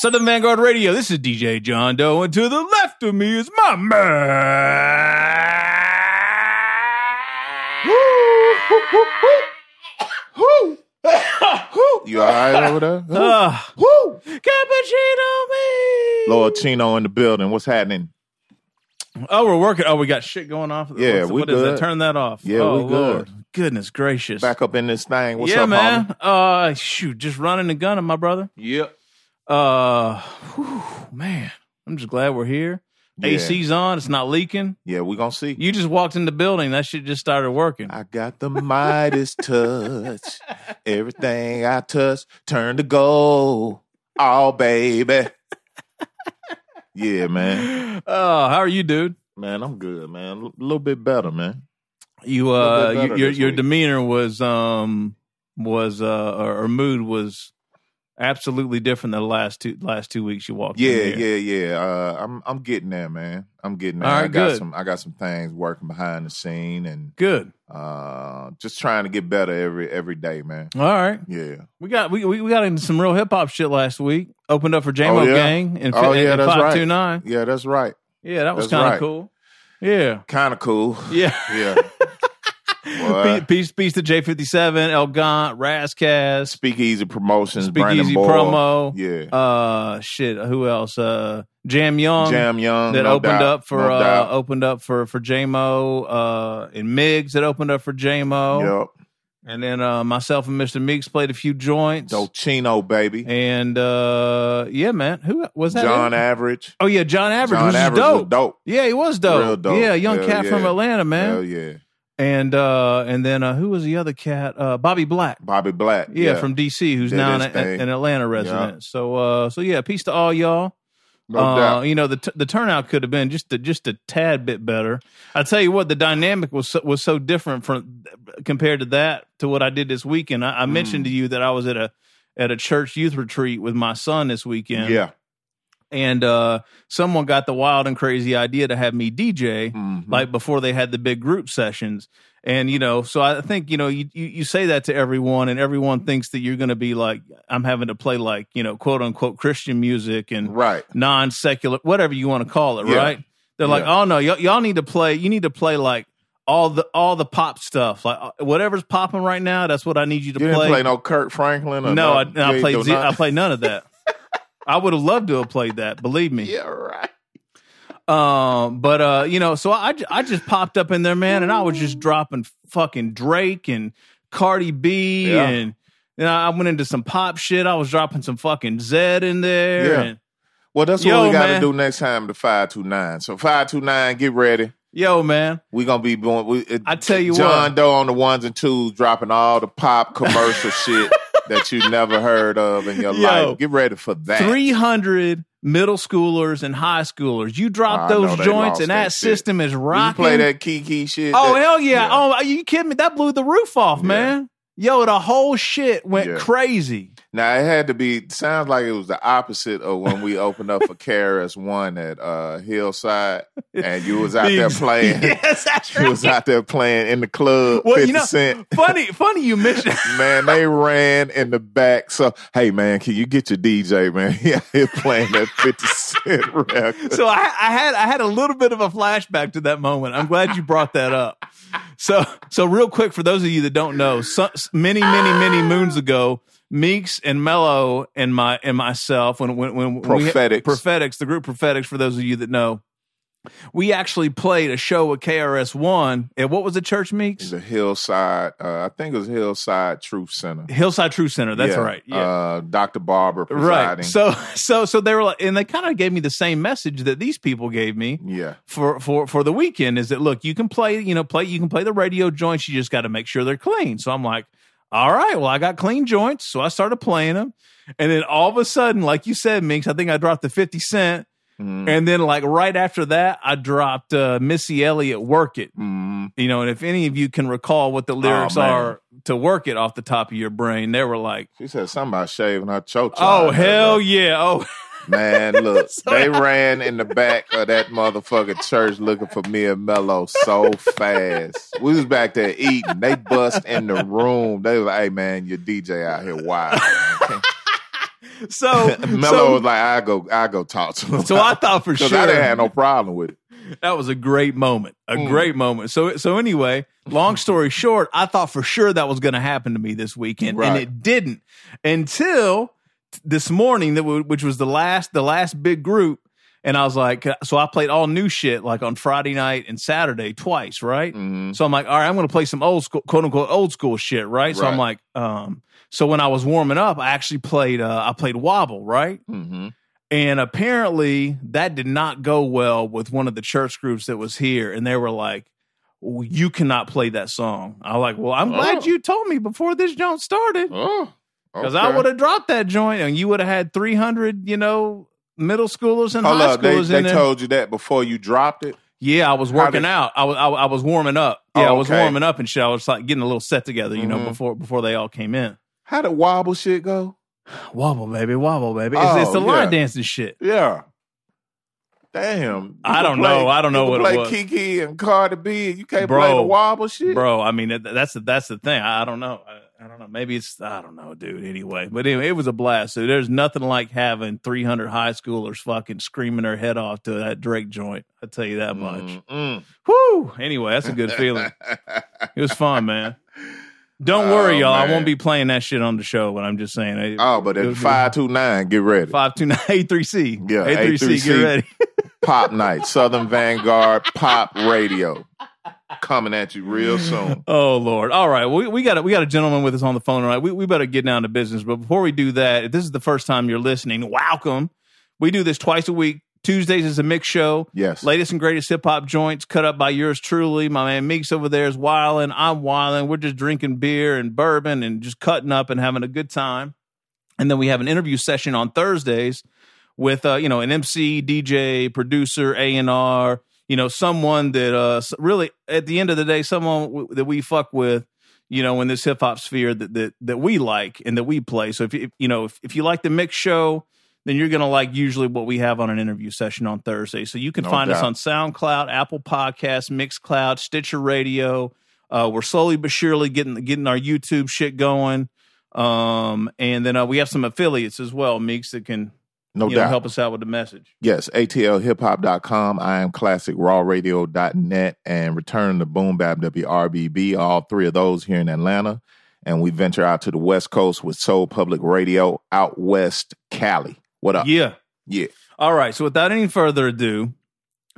Southern Vanguard Radio. This is DJ John Doe, and to the left of me is my man. You all right over there? Uh, Woo! cappuccino me. Lord Chino in the building. What's happening? Oh, we're working. Oh, we got shit going off. Yeah, What's- we what is good. that? Turn that off. Yeah, oh, we good. Lord. Goodness gracious. Back up in this thing. What's yeah, up, man. homie? Uh, shoot, just running and gunning, my brother. Yep. Uh, whew, man, I'm just glad we're here. Yeah. AC's on. It's not leaking. Yeah, we gonna see. You just walked in the building. That shit just started working. I got the Midas touch. Everything I touch turn to gold. Oh, baby. yeah, man. Oh, how are you, dude? Man, I'm good, man. A little bit better, man. You uh, better your your week. demeanor was um was uh or, or mood was absolutely different than the last two last two weeks you walked. Yeah, yeah, yeah. Uh, I'm I'm getting there, man. I'm getting there. Right, I got good. some I got some things working behind the scene and Good. uh just trying to get better every every day, man. All right. Yeah. We got we we we got into some real hip hop shit last week. Opened up for JMO Oh, yeah? Gang and Oh, yeah, that's right. five two nine. Yeah, that's right. Yeah, that was kind of right. cool. Yeah, Kind of cool. yeah. Yeah. Peace, peace to J fifty seven, El Gant, Razkaz, Speakeasy Promotions, Brandon Speakeasy Boyle. promo. Yeah. Uh, shit. Who else? Uh, Jam Young. Jam Young that no opened doubt, up for no uh doubt. opened up for for JMO uh and Migs that opened up for JMO Yep. and then uh myself and Mr. Meeks played a few joints Dolcino, baby. and uh yeah man who was that John? Average. oh yeah John Average John was Average dope. was dope. yeah he was dope Real dope. yeah young Hell cat from. Atlanta man Hell yeah. And uh and then uh who was the other cat uh Bobby Black Bobby Black. yeah, from DC who's Did now an, an Atlanta resident so uh so yeah peace to all y'all No uh, doubt. You know, the t- the turnout could have been just a, just a tad bit better. I tell you what, the dynamic was so, was so different from compared to that to what I did this weekend. I, I Mm. mentioned to you that I was at a at a church youth retreat with my son this weekend. Yeah. And uh, someone got the wild and crazy idea to have me DJ Mhm. like before they had the big group sessions. And you know, so I think you know you, you you say that to everyone, and everyone thinks that you're going to be like I'm having to play like you know quote unquote Christian music and Right. non secular, whatever you want to call it, Yeah. right? They're like, Yeah. oh no, y- y'all need to play. You need to play like all the all the pop stuff, like uh, whatever's popping right now. That's what I need you to You didn't play. play no Kirk Franklin or no, I? I You played ain't ze- do I played none of that. I would have loved to have played that. Believe me. Yeah, right. Um, but uh, you know, so I, I just popped up in there, man, and I was just dropping fucking Drake and Cardi B, Yeah. and you know, I went into some pop shit. I was dropping some fucking Zedd in there, Yeah. and Well, that's Yo, what we got to do next time. The five two nine. So five two nine, get ready. yo, man, We gonna be going. We, it, I tell you what John what. Doe on the ones and twos, dropping all the pop commercial shit that you never heard of in your Yo. life. Get ready for that. three hundred middle schoolers and high schoolers. You drop those joints, and that that system is rocking. you play that Kiki shit? Oh That- hell yeah. yeah. Oh, are you kidding me? That blew the roof off, Yeah. man. Yo, the whole shit went Yeah. crazy. Now it had to be. Sounds like it was the opposite of when we opened up for KRS One at uh, Hillside, and you was out there playing. yes, that's right. You was out there playing in the club. Well, you Fifty know- Cent. funny, funny you mentioned. Man, they ran in the back. So, hey, man, can you get your DJ, man? Out here playing that 50 Cent record. so I, I had I had a little bit of a flashback to that moment. I'm glad you brought that up. So so real quick for those of you that don't know, so, many many many moons ago, Meeks and Mello and my and myself when when when when we Prophetics. prophetics the group prophetics for those of you that know, we actually played a show at KRS One at what was the church Meeks The Hillside, uh, I think it was Hillside Truth Center. Hillside Truth Center. That's Yeah. right. Yeah. Uh, Dr. Barber Right. So so so they were like, and they kind of gave me the same message that these people gave me yeah. for for for the weekend. Is that look, you can play, you know, play, you can play the radio joints. You just got to make sure they're clean. So I'm like, all right, well, I got clean joints, so I started playing them, and then all of a sudden, like you said, Meeks, I think I dropped the fifty cent. Mhm. And then, like right after that, I dropped uh, Missy Elliott "Work It." Mhm. You know, and if any of you can recall what the lyrics man. are to "Work It" off the top of your brain, they were like, She said something about shaving her chocha. "Oh hell yeah! Oh Man, look, they ran in the back of that motherfucking church looking for me and Mello so fast. We was back there eating. They bust in the room. They was like, hey man, your DJ out here wild. So Mello so, was like, I go, I go talk to him. so I thought for sure I didn't have no problem with it. that was a great moment, a Mm. great moment. So so anyway, long story short, I thought for sure that was going to happen to me this weekend, and it didn't until this morning that w- which was the last the last big group. And I was like, so I played all new shit like on Friday night and Saturday twice, right? Mhm. So I'm like, all right, I'm going to play some old school, quote unquote, old school shit, right? So I'm like, um, so when I was warming up, I actually played, uh, I played Wobble, right? Mhm. And apparently that did not go well with one of the church groups that was here. And they were like, well, you cannot play that song. I was like, well, I'm glad Oh. you told me before this joint started Oh, because okay. I would have dropped that joint and you would have had 300, you know, middle schoolers and Hold high up, schoolers they in there. told you that before you dropped it. Yeah, I was working did- out. I was I, I was warming up. Oh, Yeah, I was warming up and shit. I was like getting a little set together, you know, Mhm. before before they all came in. How did wobble shit go? Wobble, baby, wobble, baby. It's, Oh, it's the line dancing shit. Yeah. Damn. You I don't play- know. I don't know what it play was. Kiki and Cardi B. You can't Bro. play the wobble shit. Bro, I mean that's the that's the thing. I, I don't know. I, I don't know. Maybe it's I don't know, dude. Anyway, but anyway, it was a blast. So there's nothing like having 300 high schoolers fucking screaming their head off to that Drake joint. I tell you that much. Mm-mm. Whoo! Anyway, that's a good feeling. It was fun, man. Don't oh, worry, Oh, y'all. I won't be playing that shit on the show, but I'm just saying. It- Oh, but at five two nine, get ready. Five two nine eight three C. Yeah, eight three C. Get A3C. get ready. Pop night, Southern Vanguard Pop Radio, coming at you real soon. Oh Lord! All right, we we got a, we got a gentleman with us on the phone tonight. We we better get down to business. But before we do that, if this is the first time you're listening, welcome. We do this twice a week. Tuesdays is a mix show. Yes. Latest and greatest hip hop joints cut up by yours truly. My man Meeks over there is wilding. I'm wilding. We're just drinking beer and bourbon and just cutting up and having a good time. And then we have an interview session on Thursdays with uh, you know an MC, DJ, producer, A and R. You know, someone that uh really at the end of the day, someone w- that we fuck with. You know, in this hip hop sphere that that that we like and that we play. So if you if, you know if, if you like the mix show, then you're going to like usually what we have on an interview session on Thursday. So you can No find us on SoundCloud, Apple Podcasts, Mixcloud, Stitcher Radio. Uh, we're slowly but surely getting getting our YouTube shit going. Um, and then uh, we have some affiliates as well, Meeks, that can No you know, doubt. help us out with the message. Yes, atlhiphop.com. I am classic raw classicrawradio.net and return to Boom Bap WRBB. All three of those here in Atlanta. And we venture out to the West Coast with Soul Public Radio out west, Cali. What up? Yeah. Yeah. All right. So without any further ado,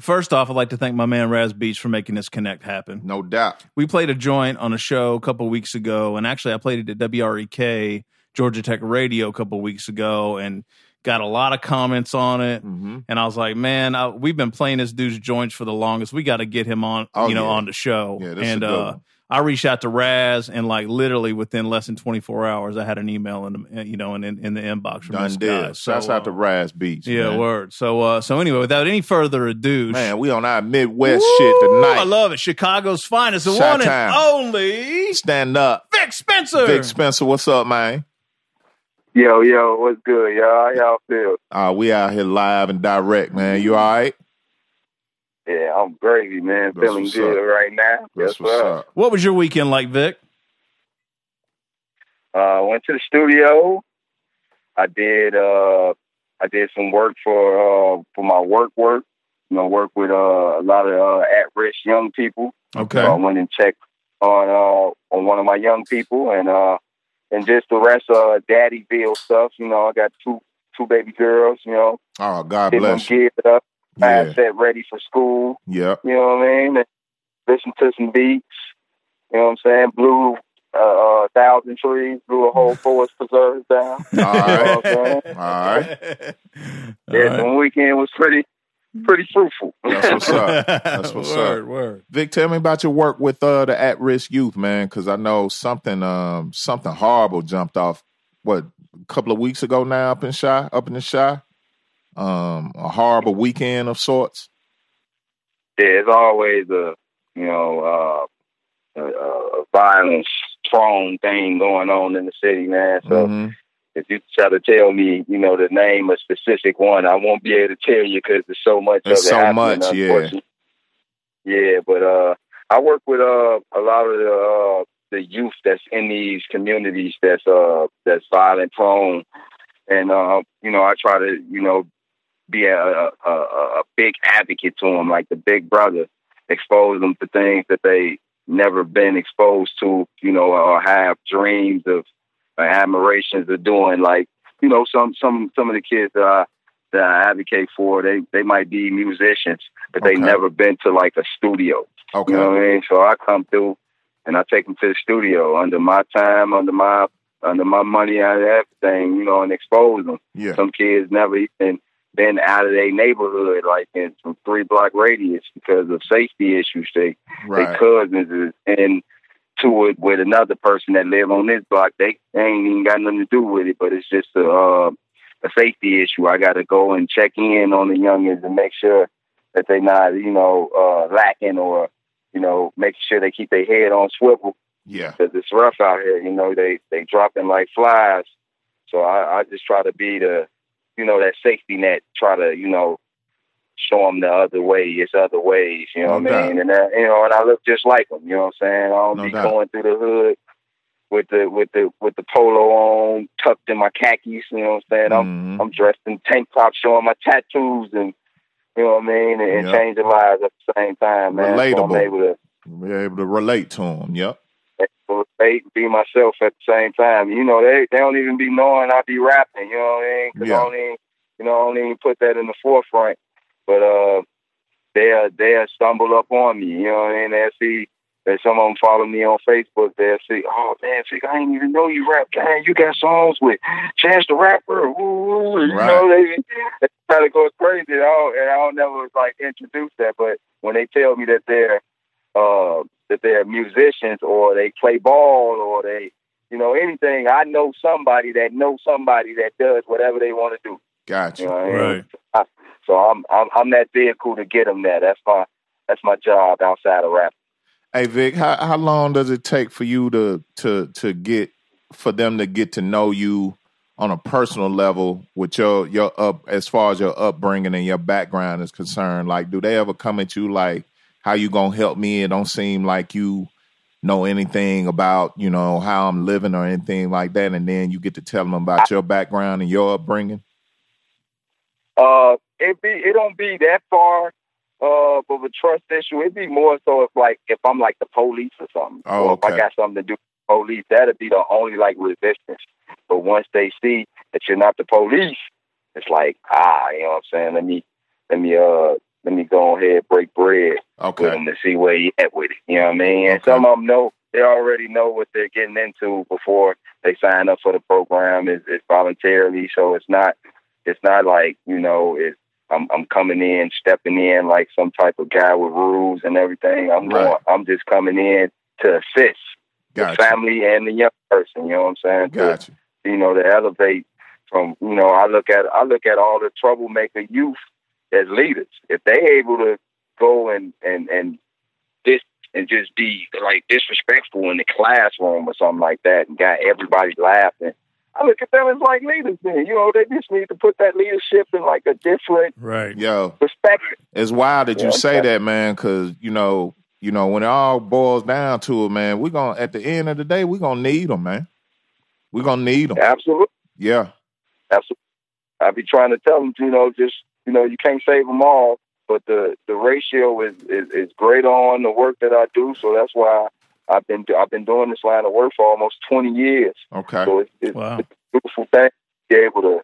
first off, I'd like to thank my man Raz Beats for making this connect happen. No doubt. we played a joint on a show a couple weeks ago, and actually I played it at WREK Georgia Tech Radio a couple weeks ago, and got a lot of comments on it. Mm-hmm. And I was like, man, I, we've been playing this dude's joints for the longest. We got to get him on, Oh, you know, yeah. on the show. Yeah, this and a good uh, one. I reached out to Raz, and like literally within less than 24 hours, I had an email in the, you know, in, in, in the inbox from Done this guy. deal. Shouts out to uh, Raz Beats. yeah, man. word. So, uh, so anyway, without any further ado, Man, we on our Midwest Woo! shit tonight. I love it. Chicago's finest, the Shot one and only Stand up. Vic Spencer. Vic Spencer, what's up, man? Yo, yo, what's good, y'all? How y'all feel? Uh, we out here live and direct, man. You all right? Yeah, I'm gravy, man. That's Feeling what's good up. right now. That's Yes, what's sir. up. What was your weekend like, Vic? Uh, went to the studio. I did uh, I did some work for uh, for my work work. You know, work with uh, a lot of uh, at risk young people. Okay. So I went and checked on uh, on one of my young people, and uh, and just the rest of uh, bill stuff. You know, I got two two baby girls. You know, Oh, God them bless you. geared up, Yeah. mindset ready for school. Yeah, You know what I mean? And listen to some beats. You know what I'm saying? Blew uh, a thousand trees, blew a whole forest preserve down. All right. You know what I'm All right. Yeah, right. the weekend was pretty pretty fruitful. That's what's up. That's what's word, up. Word. Vic, tell me about your work with uh, the at risk youth, man, because I know something um, something horrible jumped off what a couple of weeks ago now up in shy up in the shy. Um, a horrible weekend of sorts. yeah, it's always a you know uh, a, a violence prone thing going on in the city, man. So Mhm. If you try to tell me, you know, the name a specific one, I won't be able to tell you because there's so much There's of it so happening, much, yeah. Yeah, but uh, I work with uh a lot of the uh, the youth that's in these communities that's uh that's violent prone, and uh, you know, I try to you know be a, a, a, big advocate to them, like the big brother, expose them to things that they never been exposed to, you know, or have dreams of admirations of doing. Like, you know, some some some of the kids that I that I advocate for, they they might be musicians, but they never been to like a studio. Okay. You know what I mean? So I come through and I take them to the studio under my time, under my under my money, out of everything, you know, and expose them. Yeah. Some kids never even been out of their neighborhood, like in some three block radius, because of safety issues. They Right. they cousins is in to it with another person that live on this block. They, they ain't even got nothing to do with it, but it's just a uh, a safety issue. I got to go and check in on the youngins and make sure that they not you know uh, lacking or you know making sure they keep their head on swivel Yeah. because it's rough out here. You know they they dropping like flies. So I, I just try to be the you know that safety net. Try to you know show them the other way. It's other ways. You know No what I mean? And that, you know, and I look just like them. You know what I'm saying? I don't No be doubt. going through the hood with the with the with the polo on, tucked in my khakis. You know what I'm saying? I'm Mhm. I'm dressed in tank top, showing my tattoos and. You know what I mean, and, and Yep. changing lives at the same time, man. So I'm Relatable. able to We're able to relate to them. Yep. relate be myself at the same time. You know, they they don't even be knowing I be rapping. You know what I mean? 'Cause Yeah. I don't even, you know, I don't even put that in the forefront. But uh, they'll they'll stumble up on me. You know what I mean? They'll see that some of them follow me on Facebook. They'll see, oh man, Vic, I didn't even know you rap. Dang, you got songs with Chance the Rapper. Ooh, you Right. know, they they kind of go crazy. And I don't, and I don't never like introduce that. But when they tell me that they're uh, that they're musicians or they play ball or they, you know, anything. I know somebody that knows somebody that does whatever they want to do. Gotcha. You know what I mean? Right. So I'm I'm I'm that vehicle to get them there. That's my that's my job outside of rap. Hey Vic, how how long does it take for you to to to get for them to get to know you on a personal level with your your up as far as your upbringing and your background is concerned? Like, do they ever come at you like, "How you gonna help me?" It don't seem like you know anything about you know how I'm living or anything like that, and then you get to tell them about your background and your upbringing. Uh, it be it don't be that far uh of a trust issue. It'd be more so if like if I'm like the police or something, Oh, or if. I got something to do with the police, that'd be the only like resistance. But once they see that you're not the police, it's like ah, you know what I'm saying. Let me let me uh let me go ahead break bread with Okay, him to see where he at with it. You know what I mean? And Okay. some of them know they already know what they're getting into before they sign up for the program. It's, it's voluntarily, so it's not it's not like you know it's I'm I'm coming in stepping in like some type of guy with rules and everything. I'm Right. going. I'm just coming in to assist the family and the young person. You know what I'm saying? To, gotcha. you know, to elevate from, you know, I look at I look at all the troublemaker youth as leaders. If they able to go and and and this and just be like disrespectful in the classroom or something like that and got everybody laughing. I look at them as like leaders then. You know, they just need to put that leadership in like a different Right. Yo, perspective. It's wild that you Yeah, say okay. that, man, because you know, you know, when it all boils down to it, man, we're gonna at the end of the day, we're gonna need them, man. We're gonna need them. Absolutely. Yeah, Absolutely. I be trying to tell them, you know, just you know, you can't save them all, but the the ratio is is, is great on the work that I do. So that's why I've been I've been doing this line of work for almost twenty years. okay, So it's, it's, Wow. it's a beautiful thing to be able to,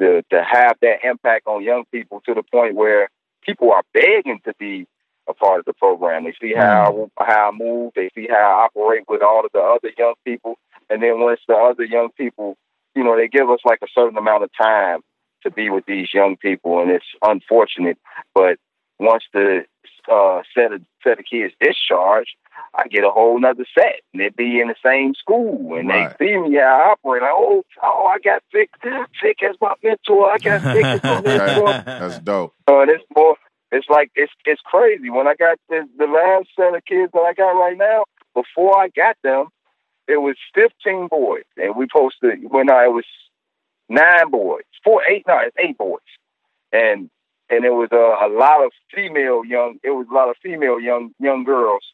to to have that impact on young people to the point where people are begging to be a part of the program. They see how hmm. how I move, they see how I operate with all of the other young people, and then once the other young people, you know, they give us like a certain amount of time to be with these young people, and it's unfortunate, but once the uh, set of set of kids discharged, I get a whole nother set, and they be in the same school, and Right. they see me how I operate. Like, oh, oh, I got Vic, Vic as my mentor. I got Vic as my mentor. that's dope. Uh, and it's more. It's like it's it's crazy. When I got this, the last set of kids that I got right now, before I got them, it was fifteen boys, and we posted. When I was nine boys, four, eight, no, it's eight boys, and and it was uh, a lot of female young. It was a lot of female young young girls,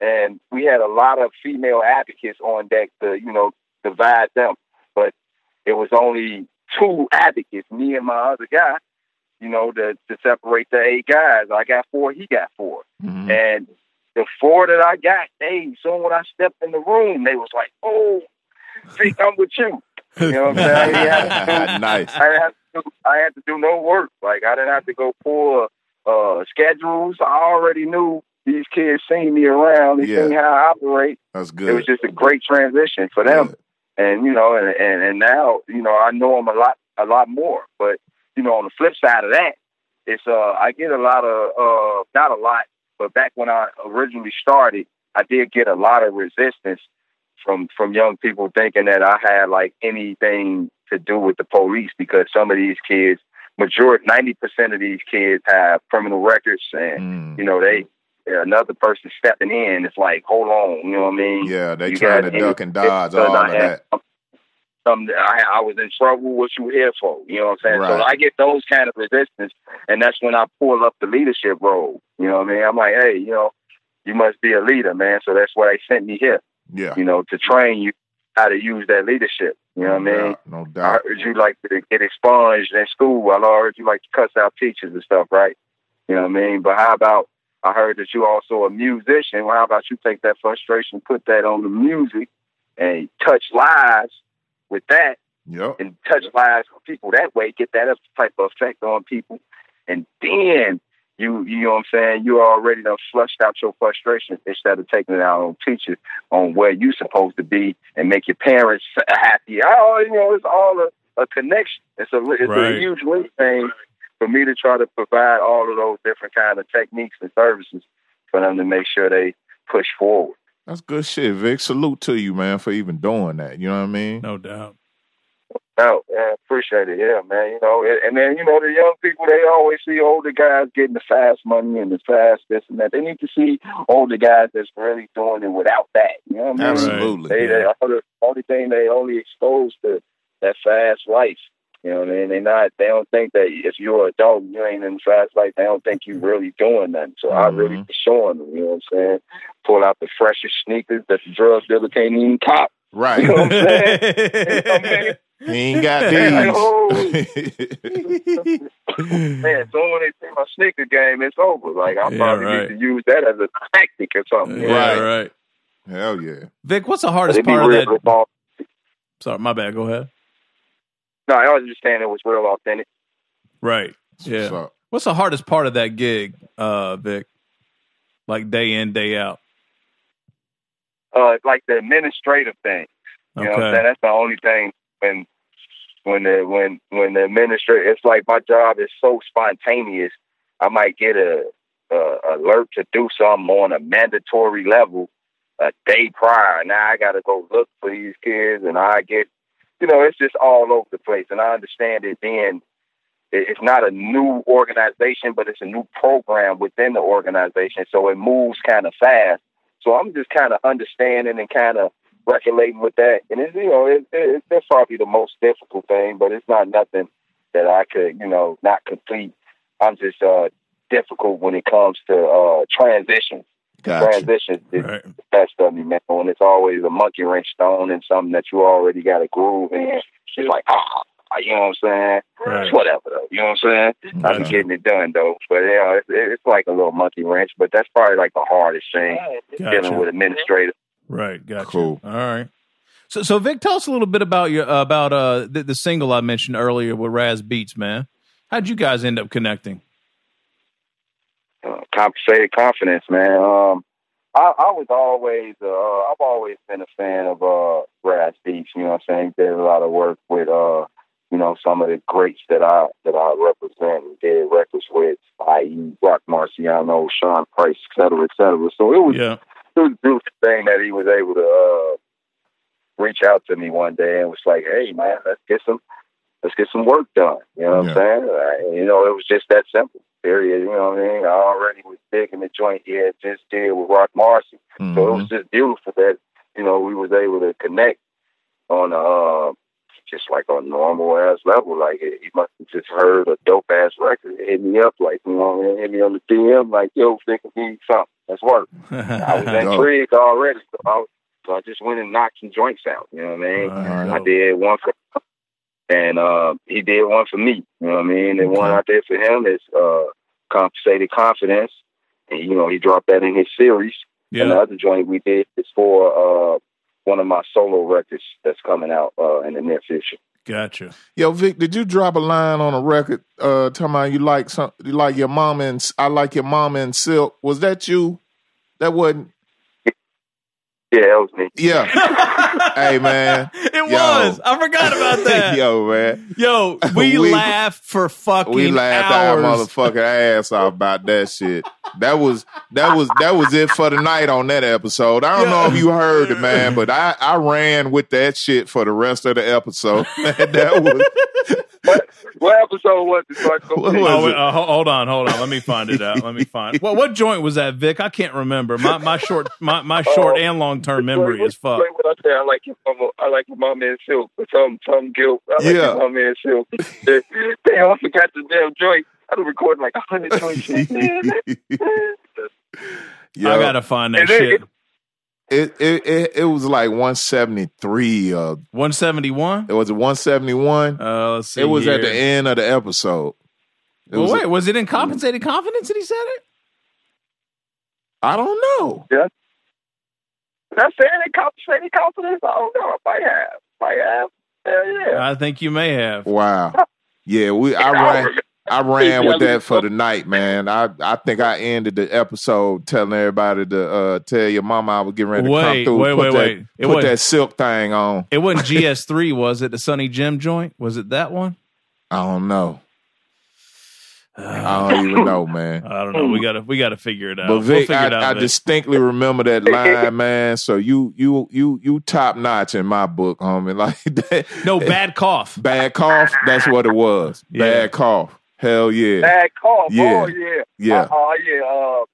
and we had a lot of female advocates on deck to you know divide them, but it was only two advocates, me and my other guy, you know, to, to separate the eight guys. I got four, he got 4 Mhm. And the four that I got, they, so when I stepped in the room, they was like, oh, Vic, I'm with you. You know what I'm saying? I didn't have to do- nice. I didn't have to do, I had to do no work. Like I didn't have to go pull uh, schedules. I already knew these kids seen me around. They Yeah. seen how I operate. That's good. It was just a great transition for them. Good. And you know, and, and and now you know I know them a lot a lot more. But you know, on the flip side of that, it's uh I get a lot of uh not a lot, but back when I originally started, I did get a lot of resistance from from young people thinking that I had like anything to do with the police because some of these kids, majority ninety percent of these kids have criminal records and Mm. you know they another person stepping in. It's like hold on, you know what I mean? Yeah, they You trying to duck and dodge all of that. Some, I, I was in trouble. What you here for? You know what I'm saying? So I get those kind of resistance, and that's when I pull up the leadership role. You know what I mean? I'm like, hey, you know, you must be a leader, man. So that's why they sent me here. Yeah. You know, to train you how to use that leadership. You know what I mean? No I heard you like to get expunged in school. I heard you like to cuss out teachers and stuff, right? You know what I mean? But how about I heard that you also a musician. Well, how about you take that frustration, put that on the music, and touch lives with that, Yep. and touch lives with people that way. Get that type of effect on people, and then you you know what I'm saying. You already done flushed out your frustration instead of taking it out on teachers on where you supposed to be and make your parents happy. Oh, you know, it's all a, a connection. It's a it's Right. a huge link thing for me to try to provide all of those different kind of techniques and services for them to make sure they push forward. That's good shit, Vic. Salute to you, man, for even doing that. You know what I mean? No doubt. No, yeah, appreciate it. Yeah, man. You know, and- then you know the young people they always see older guys getting the fast money and the fast this and that. They need to see older guys that's really doing it without that. You know what I mean? Absolutely. They, they all the only thing they only exposed to that fast life. You know what I mean? They not they don't think that if you're a dog you ain't in fast life, they don't think you really doing nothing. So I really Mhm. be showing them, you know what I'm saying? Pull out the freshest sneakers that the drug dealer can't even cop. Right. You know what I'm saying? You know what I mean? he ain't got these. Man, so when they see my sneaker game, it's over. Like I Yeah, probably right. need to use that as a tactic or something. Yeah, Right. right. Hell yeah. Vic, what's the hardest part of that? ball. Sorry, my bad. Go ahead. No, I was just saying it was real authentic. Right. Yeah. what's. What's the hardest part of that gig, uh, Vic? Like day in, day out. Uh, like the administrative thing. You know what I'm saying? That's the only thing when when the when when the administrator it's like my job is so spontaneous. I might get a, a alert to do something on a mandatory level a day prior. Now I gotta go look for these kids and I get you know, it's just all over the place and I understand it being it's not a new organization, but it's a new program within the organization. So it moves kind of fast. So I'm just kind of understanding and kind of regulating with that. And it's, you know, it, it, it's probably the most difficult thing, but it's not nothing that I could, you know, not complete. I'm just uh, difficult when it comes to uh, transitions. Gotcha. Transitions is Right. the best of me, man. When it's always a monkey wrench thrown in something that you already got a groove in. It's like, ah, you know what I'm saying? Right. It's whatever, though. You know what I'm saying? I'm Gotcha. getting it done, though. But, you know, it's, it's like a little monkey wrench, but that's probably like the hardest thing dealing with administrators. Right. Gotcha. Cool. All right. So, so Vic, tell us a little bit about your uh, about uh the, the single I mentioned earlier with Raz Beats, man. How'd you guys end up connecting? uh, compensated confidence, man. Um, I, I was always, uh, I've always been a fan of uh, Raz Beats. You know what I'm saying? He did a lot of work with, uh, you know, some of the greats that I that I represent and did records with, i.e., Roc Marciano, Sean Price, et cetera, et cetera. So it was Yeah. it was a beautiful thing that he was able to uh, reach out to me one day and was like, "Hey, man, let's get some, let's get some work done." You know what Yeah. I'm saying? Uh, you know, it was just that simple. Period. You know what I mean? I already was digging the joint he had just did with Roc Marci, so it was just beautiful that you know we was able to connect on a uh, just like on normal ass level. Like he must have just heard a dope ass record, hit me up like you know, what I mean? hit me on the DM like, "Yo, think of me something. Let's work." I was intrigued already, so I, was, so I just went and knocked some joints out. You know what I mean? I did one for, and uh, he did one for me. You know what I mean? And one Okay. I did for him is uh, compensated confidence, and you know he dropped that in his series. And the other joint we did is for uh, one of my solo records that's coming out uh, in the near future. Gotcha. Yo, Vic, did you drop a line on a record uh talking about you like some you like your mama and I like your mama and silk? Was that you? That wasn't Yeah, that was me. Yeah. hey man. It Yo. was. I forgot about that. Yo, man. Yo, we, We- laughed for fucking We laughed hours. our motherfucking ass off about that shit. That was that was that was it for the night on that episode. I don't know if you heard it, man, but I, I ran with that shit for the rest of the episode. that was What, what episode was it? So I can go What was Oh, it? uh, hold on, hold on. Let me find it out. Let me find. What what joint was that, Vic? I can't remember. My my short my, my short and long term memory What- is fucked. What, what I say? I like your mama. I like your mama and silk. Some some guilt. I like Yeah. your mama and silk. Damn, I forgot the damn joint. I done recorded like a hundred joints. Yo, I gotta find that And then shit. it, it it it was like 173 uh One seventy one. it was 171. Uh, let's see. it was at the end of the episode. It Well, was wait, was it in compensated confidence that he said it? I don't know. Yeah. That's saying it compensated confidence. I don't know. I might have. Might have. Hell yeah. I think you may have. Wow. Yeah, we I ran I ran with that for the night, man. I I think I ended the episode telling everybody to uh, tell your mama I was getting ready to come Wait, through. wait, put wait, that, wait. It put was- that silk thing on. It wasn't GS three, was it? The Sunny Jim joint? Was it that one? I don't know. I don't even know, man. I don't know. We gotta we gotta figure it out. But we'll Vic, it out. I, I distinctly remember that line, man. So you you you you top notch in my book, homie. Like that. no bad cough. Bad cough. That's what it was. Yeah. Bad cough. Hell yeah. Bad call. Yeah. Oh yeah. Yeah. Oh yeah. Uh,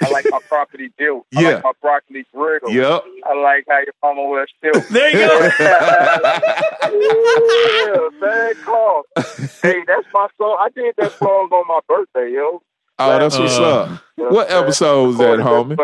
I like my property built. I Yeah. like my broccoli grilled. Yep. I like how your mama was still. There you go. yeah, bad call. Hey, that's my song. I did that song on my birthday, yo. Oh, that's what's Uh, up. What episode was that, homie?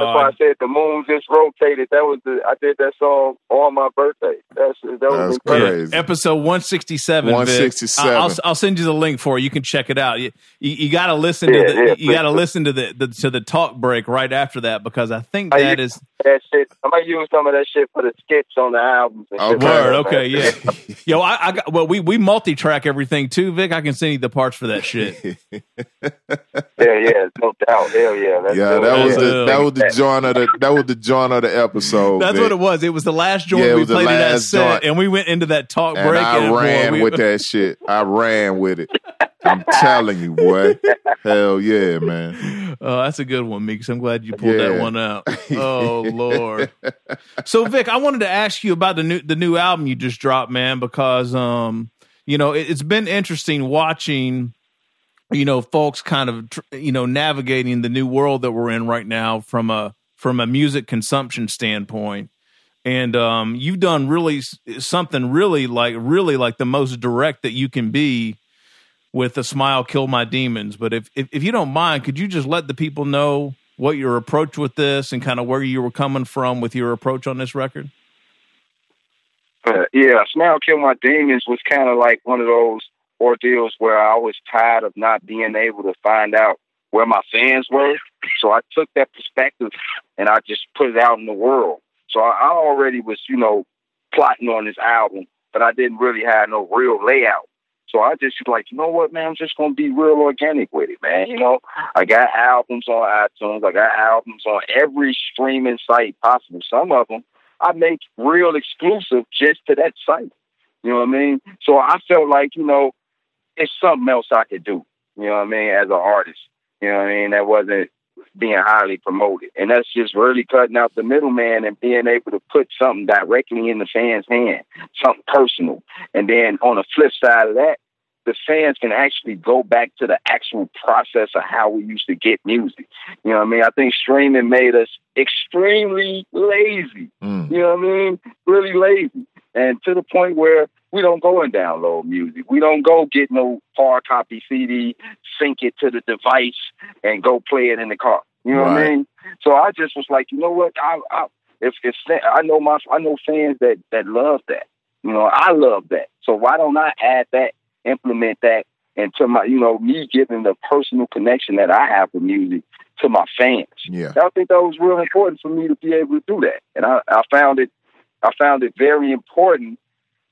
That's why I Uh, said the moon just rotated. That was the I did that song on my birthday. That's that was That's incredible. crazy. episode 167 Vic. 167. I'll, I'll send you the link for it. you can check it out you, you, you got to listen Yeah, to the yeah, you got to listen to the, the to the talk break right after that because i think Are that you- is That shit. I might use some of that shit for the skits on the albums. and oh, shit Okay. like word that, okay yeah yo I, I got well we we multi-track everything too vic i can send you the parts for that shit Yeah, yeah, no doubt. Hell yeah. That's Yeah, dope. that was Yeah. the that was the joint of the that was the joint of the episode. that's Vic. what it was it was the last joint Yeah, it we was the played in that last set joint. and we went into that talk And break I and boy, ran we- with that shit. I ran with it. I'm telling you, boy. Hell yeah, man. Oh, that's a good one, Meeks. I'm glad you pulled that one out. Oh Lord. So Vic, I wanted to ask you about the new the new album you just dropped, man, because um, you know, it, it's been interesting watching you know, folks kind of you know, navigating the new world that we're in right now from a from a music consumption standpoint. And um, you've done really something really like really like the most direct that you can be with a smile kill my demons but if, if if you don't mind could you just let the people know what your approach with this and kind of where you were coming from with your approach on this record Uh, yeah, Smile Kill My Demons was kind of like one of those ordeals where I was tired of not being able to find out where my fans were. So I took that perspective and I just put it out in the world. So I, I already was, you know, plotting on this album, but I didn't really have no real layout. So I just was like, you know what, man, I'm just gonna be real organic with it, man. You know, I got albums on iTunes, I got albums on every streaming site possible. Some of them I make real exclusive just to that site. You know what I mean? So I felt like, you know, it's something else I could do, you know what I mean, as an artist. You know what I mean? That wasn't being highly promoted. And that's just really cutting out the middleman and being able to put something directly in the fan's hand, something personal. And then on the flip side of that, the fans can actually go back to the actual process of how we used to get music. You know what I mean? I think streaming made us extremely lazy. Mm. You know what I mean? Really lazy. And to the point where we don't go and download music. We don't go get no hard copy CD, sync it to the device, and go play it in the car. You know what I mean? So I just was like, you know what? I, I if if I know my I know fans that that love that. You know, I love that. So why don't I add that, implement that into my, you know, me giving the personal connection that I have with music to my fans. Yeah. I think that was real important for me to be able to do that. And I, I found it I found it very important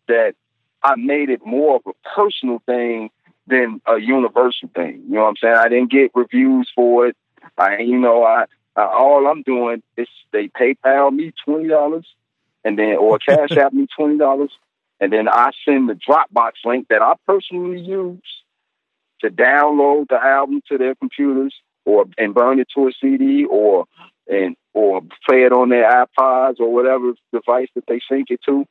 that I made it more of a personal thing than a universal thing. You know what I'm saying? I didn't get reviews for it. I, you know, I, I all I'm doing is they PayPal me twenty dollars, and then or Cash App me twenty dollars, and then I send the Dropbox link that I personally use to download the album to their computers or and burn it to a CD or and or play it on their iPods or whatever device that they sync it to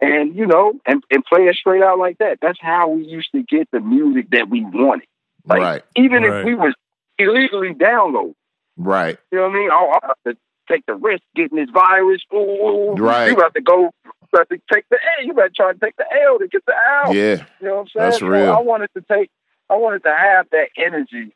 and you know, and, and play it straight out like that. That's how we used to get the music that we wanted. Like, right. Even right. if we was illegally download, Right. you know what I mean? Oh, I have to take the risk getting this virus. Ooh, Right. You have to go. You have to take the L. You better try to take the L to get the L. Yeah. You know what I'm saying? That's So real. I wanted to take. I wanted to have that energy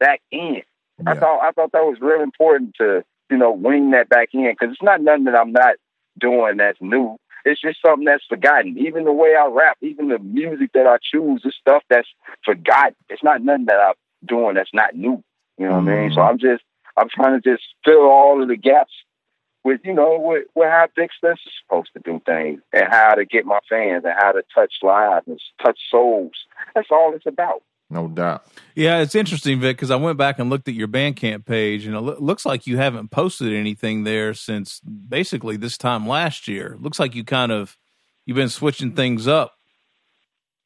back in. I thought I thought that was real important to you know wing that back in because it's not nothing that I'm not doing that's new. It's just something that's forgotten. Even the way I rap, even the music that I choose, is stuff that's forgotten. It's not nothing that I'm doing that's not new. You know what I mean? So mm-hmm. I'm just I'm trying to just fill all of the gaps with you know with, with how Vic Spencer's supposed to do things and how to get my fans and how to touch lives and touch souls. That's all it's about. No doubt. Yeah, it's interesting, Vic, because I went back and looked at your Bandcamp page, and it loo- looks like you haven't posted anything there since basically this time last year. Looks like you kind of you've been switching things up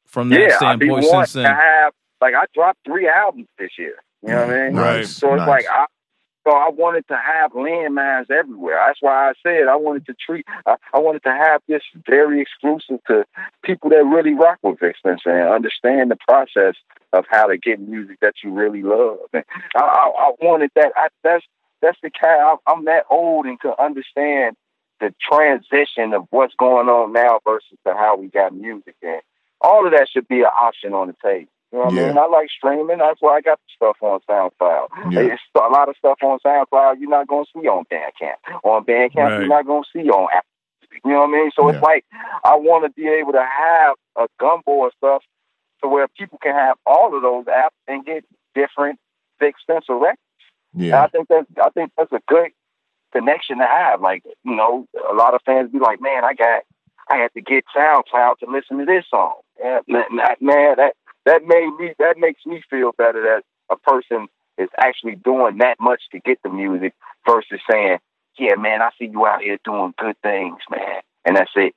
from that yeah, standpoint wanting since to then. have like I dropped three albums this year. You know what I mean? Right. Nice. So it's nice. like I so I wanted to have landmines everywhere. That's why I said I wanted to treat I, I wanted to have this very exclusive to people that really rock with Spencer and understand the process of how to get music that you really love. And I, I, wanted that. I, that's that's the kind. I, I'm that old and can understand the transition of what's going on now versus to how we got music. And all of that should be an option on the table. You know what Yeah. I mean? I like streaming. That's why I got the stuff on SoundCloud. Yeah. It's a lot of stuff on SoundCloud you're not going to see on Bandcamp. On Bandcamp, Right. you're not going to see on Apple. You know what I mean? So Yeah. it's like I want to be able to have a gumbo of stuff to where people can have all of those apps and get different Vic Spencer records. And Yeah. I think that's I think that's a good connection to have. Like, you know, a lot of fans be like, Man, I got I had to get SoundCloud to listen to this song. And man, that- that that made me that makes me feel better that a person is actually doing that much to get the music versus saying, Yeah, man, I see you out here doing good things, man. And that's it.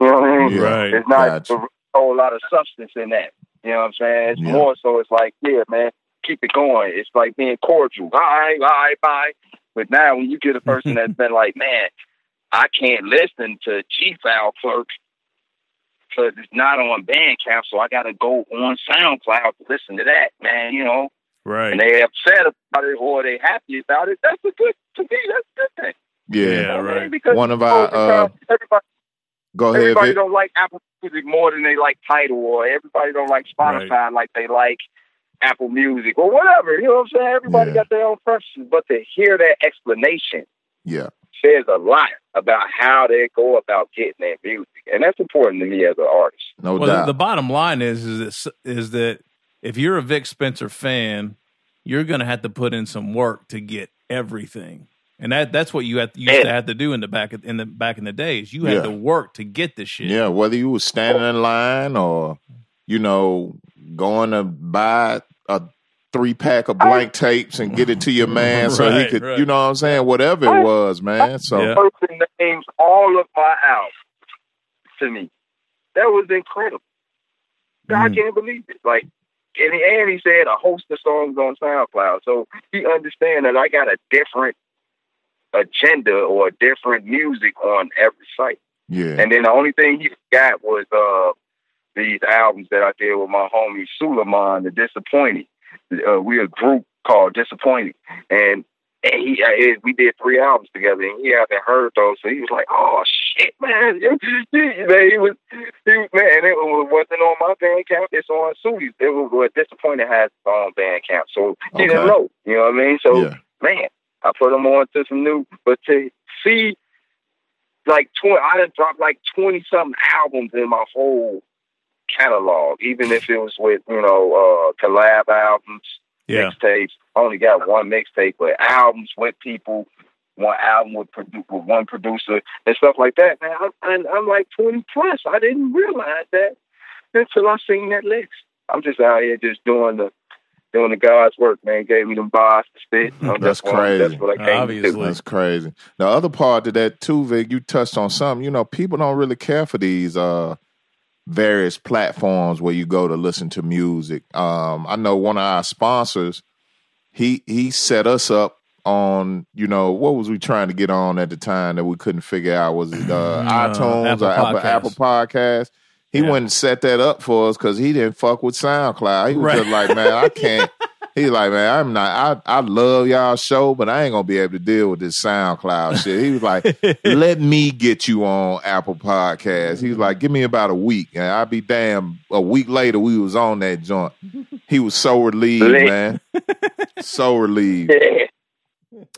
You know what I mean? Yeah. Right. It's not Gotcha. a whole lot of substance in that. You know what I'm saying? It's Yeah. more so it's like, yeah, man, keep it going. It's like being cordial. All right, all right, bye. But now when you get a person that's been like, man, I can't listen to G File Clerk because it's not on Bandcamp, so I got to go on SoundCloud to listen to that, man, you know, right. and they upset about it or they happy about it. That's a good, to me, that's a good thing. Yeah. Yeah, You know what I mean? right. Because One of our, uh, everybody, Go ahead, everybody Vic. don't like Apple Music more than they like Tidal, or everybody don't like Spotify like they like Apple Music, or whatever. You know what I'm saying? Everybody Yeah. got their own preferences, but to hear that explanation Yeah. Says a lot about how they go about getting their music, and that's important to me as an artist. No well, the, doubt. the bottom line is is that, is that if you're a Vic Spencer fan, you're going to have to put in some work to get everything, and that that's what you had used to have to do in the back in the back in the days. You had Yeah. to work to get the shit. Yeah, whether you were standing in line or, you know, going to buy a three pack of blank tapes and get it to your man so he could, right. you know what I'm saying? Whatever it was, man. So, Yeah. person names all of my albums to me. That was incredible. I Mm. can't believe it. Like, and he, and he said a host of songs on SoundCloud, so he understand that I got a different agenda or different music on every site. yeah. And then the only thing he got was uh these albums that I did with my homie Suleiman, the Disappointing. Uh, we're a group called Disappointed, and and he uh, it, we did three albums together, and he hasn't heard those, so he was like, "Oh shit, man!" man he was, he was man, it was, wasn't on my Bandcamp. It's on Sudi's. It was what Disappointing has its own Bandcamp, so he didn't Okay. know. You know what I mean? So yeah. man, I put him on to some new, but to see like twenty. I done dropped like twenty something albums in my whole catalog, even if it was with you know uh collab albums, Yeah. mixtapes. I only got one mixtape, but albums with people, one album with, produ- with one producer and stuff like that. Man, I'm, I'm, I'm like twenty plus. I didn't realize that until I seen that list. I'm just out here just doing the doing the God's work, man. Gave me them bars to spit. I'm That's just what- crazy. That's what I came Obviously. to. That's crazy. The other part of that too, Vic, you touched on something. You know, people don't really care for these uh various platforms where you go to listen to music. Um, I know one of our sponsors, he he set us up on, you know, what was we trying to get on at the time that we couldn't figure out? Was it uh, Uh, iTunes Apple or Apple, Podcasts. Apple Podcast? He Yeah. went and set that up for us because he didn't fuck with SoundCloud. He was Right. just like, man, I can't. He's like, man, I'm not. I I love y'all show, but I ain't gonna be able to deal with this SoundCloud shit. He was like, let me get you on Apple Podcasts. He was like, give me about a week, and I'll be damn. A week later, we was on that joint. He was so relieved, man. So relieved.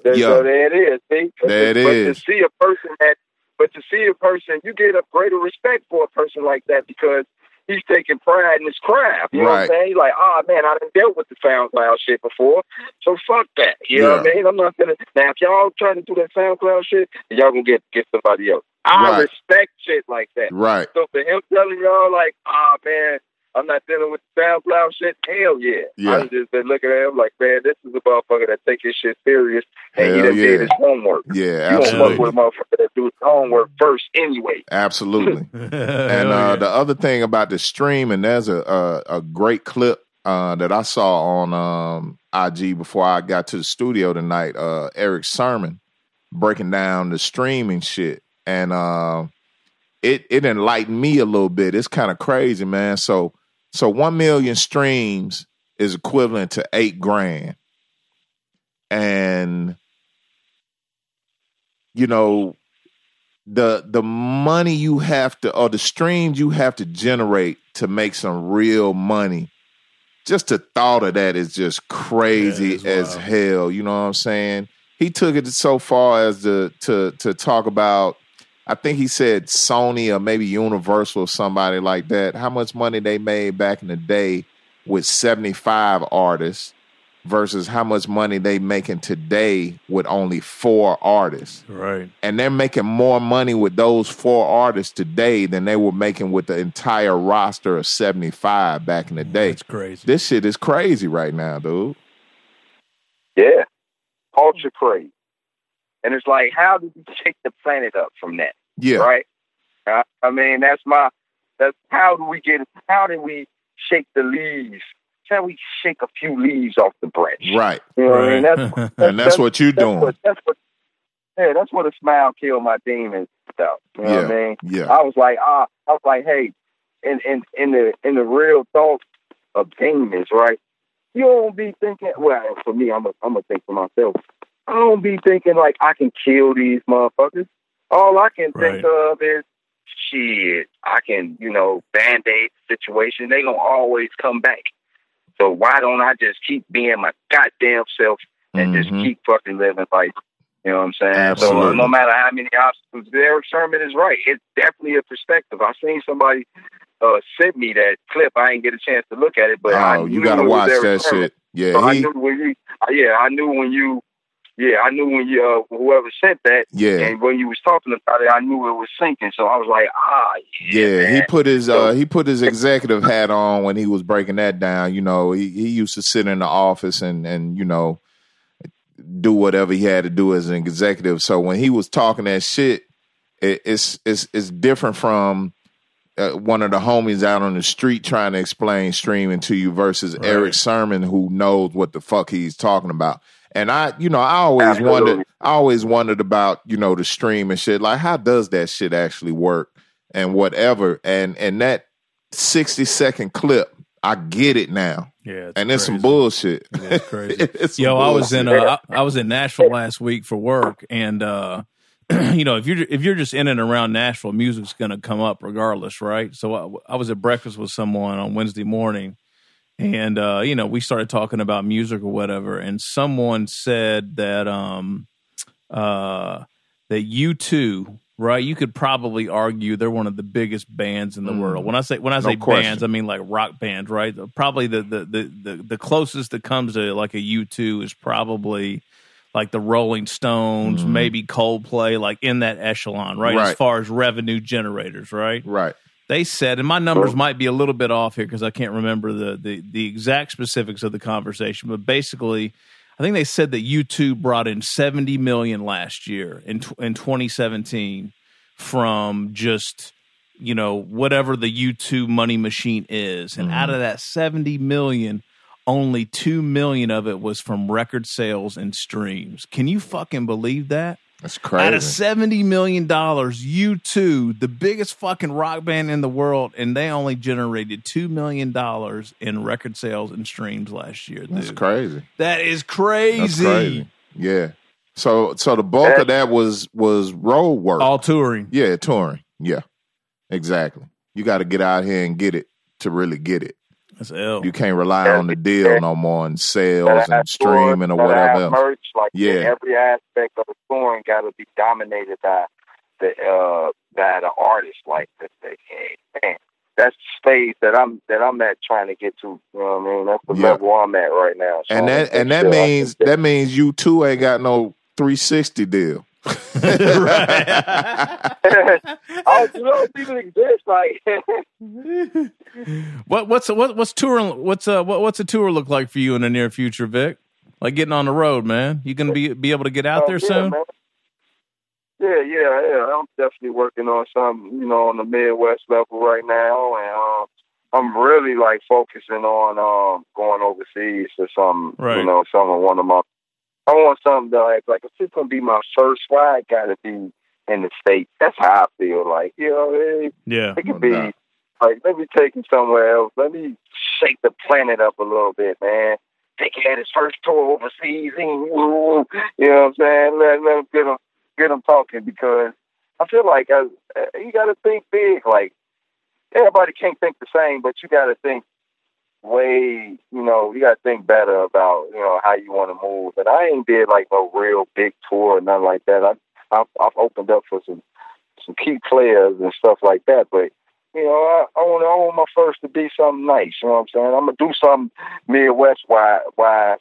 Yeah. So Yeah. there it is. See? But There it to, but is. to see a person that, but to see a person, you get a greater respect for a person like that because he's taking pride in his craft. You know what I'm saying? He's like, oh man, I done dealt with the SoundCloud shit before, so fuck that. You know what I mean? I'm not gonna. Now, if y'all trying to do that SoundCloud shit, y'all gonna get get somebody else. I Right. respect shit like that. Right. So for him telling y'all like, ah man, I'm not dealing with the SoundCloud shit, hell yeah. Yeah. I've just been looking at him like, man, this is a motherfucker that take his shit serious and he Hell done did yeah. his homework. Yeah, absolutely. You don't fuck absolutely. with a motherfucker that do his homework first anyway. Absolutely. And uh, the other thing about the streaming, there's a a, a great clip uh, that I saw on um, IG before I got to the studio tonight. Uh, Erick Sermon breaking down the streaming shit, and uh, it it enlightened me a little bit. It's kind of crazy, man. So so one million streams is equivalent to eight grand, and you know the the money you have to or the streams you have to generate to make some real money just the thought of that is just crazy Yeah, as wild. hell. You know what i'm saying? He took it so far as to to to talk about i think he said sony or maybe universal or somebody like that how much money they made back in the day with 75 artists versus how much money they making today with only four artists right. and they're making more money with those four artists today than they were making with the entire roster of 75 back in the mm, day. That's crazy. This shit is crazy right now, dude. Yeah. Culture craze. And it's like, how did we shake the planet up from that? Yeah. Right? I, I mean, that's my, that's how do we get, how do we shake the leaves? How we shake a few leaves off the branch? Right. You know what I mean? That's, Right. And that's what you're that's doing. What, that's what, yeah, that's what a smile kill my demons stuff. You know what I mean? Yeah. I was like, ah, I was like, hey, in in in the in the real thought of demons, right? You don't be thinking. Well, for me, I'm a, I'm gonna think for myself. I don't be thinking like I can kill these motherfuckers. All I can think of is shit. I can, you know, band aid the situation. They gonna always come back. So why don't I just keep being my goddamn self and just Mhm. keep fucking living life? You know what I'm saying? So Absolutely. uh, no matter how many obstacles, Erick Sermon is right. It's definitely a perspective. I seen somebody uh, send me that clip. I didn't get a chance to look at it, but I Oh, you gotta watch that Sermon. shit. Yeah, So I knew when you, uh, yeah, I knew when you, yeah, I knew when you, uh, whoever sent that, yeah, and when you was talking about it, I knew it was sinking. So I was like, ah, yeah, yeah. He put his So- uh he put his executive hat on when he was breaking that down. You know, he he used to sit in the office and and you know do whatever he had to do as an executive. So when he was talking that shit, it, it's it's it's different from uh, one of the homies out on the street trying to explain streaming to you versus Right. Erick Sermon who knows what the fuck he's talking about. And I, you know, I always Absolutely. wondered, I always wondered about, you know, the stream and shit. Like, how does that shit actually work and whatever? And and that sixty second clip, I get it now. Yeah. it's And it's some bullshit. Yeah, it's crazy. It's some Yo, I was in bullshit. uh, I, I was in Nashville last week for work, and uh, you know if you're if you're just in and around Nashville, music's gonna come up regardless, right? So I, I was at breakfast with someone on Wednesday morning, and uh, you know we started talking about music or whatever, and someone said that um uh that U two right? You could probably argue they're one of the biggest bands in the Mm. world. When I say when I No say question. bands, I mean like rock bands, right? Probably the the the the, the closest that comes to like a U two is probably like the Rolling Stones, Mhm. maybe Coldplay, like in that echelon, right? As far as revenue generators, right? Right. They said, and my numbers might be a little bit off here because I can't remember the, the the exact specifics of the conversation, but basically, I think they said that U two brought in seventy million last year in in 2017 from just you know whatever the YouTube money machine is, and Mhm. out of that seventy million, only two million of it was from record sales and streams. Can you fucking believe that? That's crazy. Out of seventy million dollars, U two, the biggest fucking rock band in the world, and they only generated two million dollars in record sales and streams last year. Dude. That's crazy. That is crazy. That's crazy. Yeah. So so the bulk of that was was road work. All touring. Yeah, touring. Yeah. Exactly. You got to get out here and get it to really get it. That's L. You can't rely on the deal no more and sales and streaming or whatever else. Merch, like Yeah. every aspect of the touring got to be dominated by the uh by the artist. Like the, the, man, that's the stage that I'm that I'm at trying to get to. You know what I mean? That's the Yeah. level I'm at right now. So And that and that means that means U two ain't got no 360 deal. Oh, you know, even exist. Like, what what's what what's touring? What's uh what, what's a tour look like for you in the near future, Vic? Like getting on the road, man. You gonna be be able to get out uh, there yeah, soon? man. Yeah, yeah, yeah. I'm definitely working on some, you know, on the Midwest level right now, and um, I'm really like focusing on um going overseas or some, Right. you know, some of one of my. I want something that like, like it's gonna be my first fly, it gotta be in the states. That's how I feel. Like, you know, it, Yeah. it could be doubt. like, let me take him somewhere else. Let me shake the planet up a little bit, man. Dick had his first tour overseas. He, you know what I'm saying? Let, let him get him, get him talking because I feel like uh, uh, you got to think big. Like everybody can't think the same, but you got to think way. You know, you got to think better about you know how you want to move. And I ain't did like no real big tour or nothing like that. I, I've, I've opened up for some some key players and stuff like that, but you know, I, I want I want my first to be something nice. You know what I'm saying? I'm gonna do something Midwest wise, wise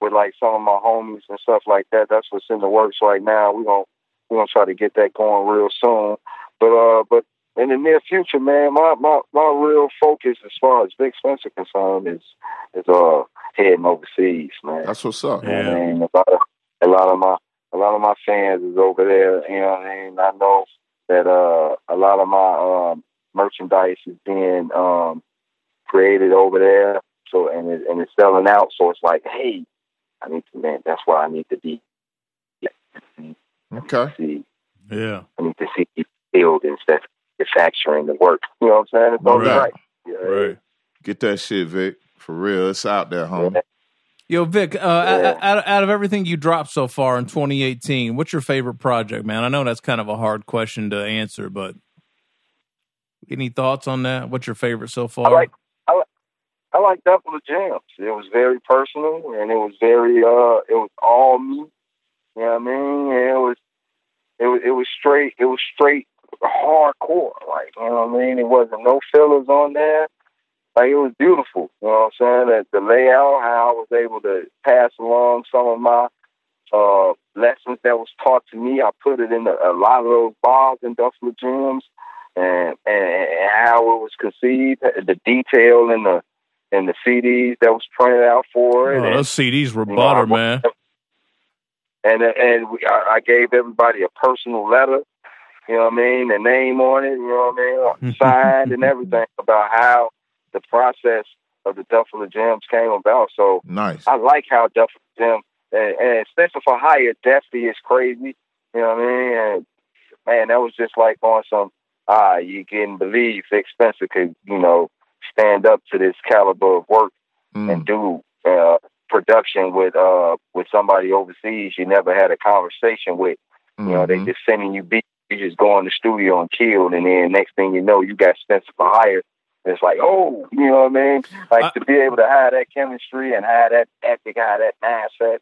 with like some of my homies and stuff like that. That's what's in the works right now. We gonna we gonna try to get that going real soon. But uh, but in the near future, man, my my my real focus as far as Vic Spencer concerned is is uh heading overseas, man. That's what's up. You know what I mean? A lot of a lot of my a lot of my fans is over there. You know what I mean? I know that uh a lot of my um merchandise is being um created over there. So and it, and it's selling out. So it's like, hey, I need to man. That's where I need to be. Okay. See, Yeah. I need to see the field instead of manufacturing the work. You know what I'm saying? It's all Right. right. Yeah, Right. Get that shit, Vic. For real. It's out there, homie. Yo, Vic, uh, Yeah. out, out, out of everything you dropped so far in 2018, what's your favorite project, man? I know that's kind of a hard question to answer, but any thoughts on that? What's your favorite so far? I like I like I like Double the Jams. It was very personal and it was very uh it was all me. You know what I mean? And it was it was it was straight it was straight hardcore. Like, you know what I mean? It wasn't no fillers on there. Like it was beautiful. You know what I'm saying? That the layout, how I was able to pass along some of my uh lessons that was taught to me. I put it in a, a lot of those bars and Duffler Gems and, and and how it was conceived, the detail in the in the CDs that was printed out for it. Oh, and, those CDs were you know, man. and and we, I, I gave everybody a personal letter. You know what I mean? The name on it. You know what I mean? Signed and everything about how the process of the Duffler Gems came about. So Nice. I like how Duffler Gems and, and Spencer for Hire definitely is crazy. You know what I mean? And man, that was just like on some ah, you can believe Vic Spencer could, you know, stand up to this caliber of work Mm. and do uh, production with uh with somebody overseas you never had a conversation with. You know, they Mhm. just sending you beats. You just go in the studio and kill, and then next thing you know, you got Spencer for hire. It's like, oh, you know what I mean? Like I- to be able to have that chemistry and have that ethic, have that mindset,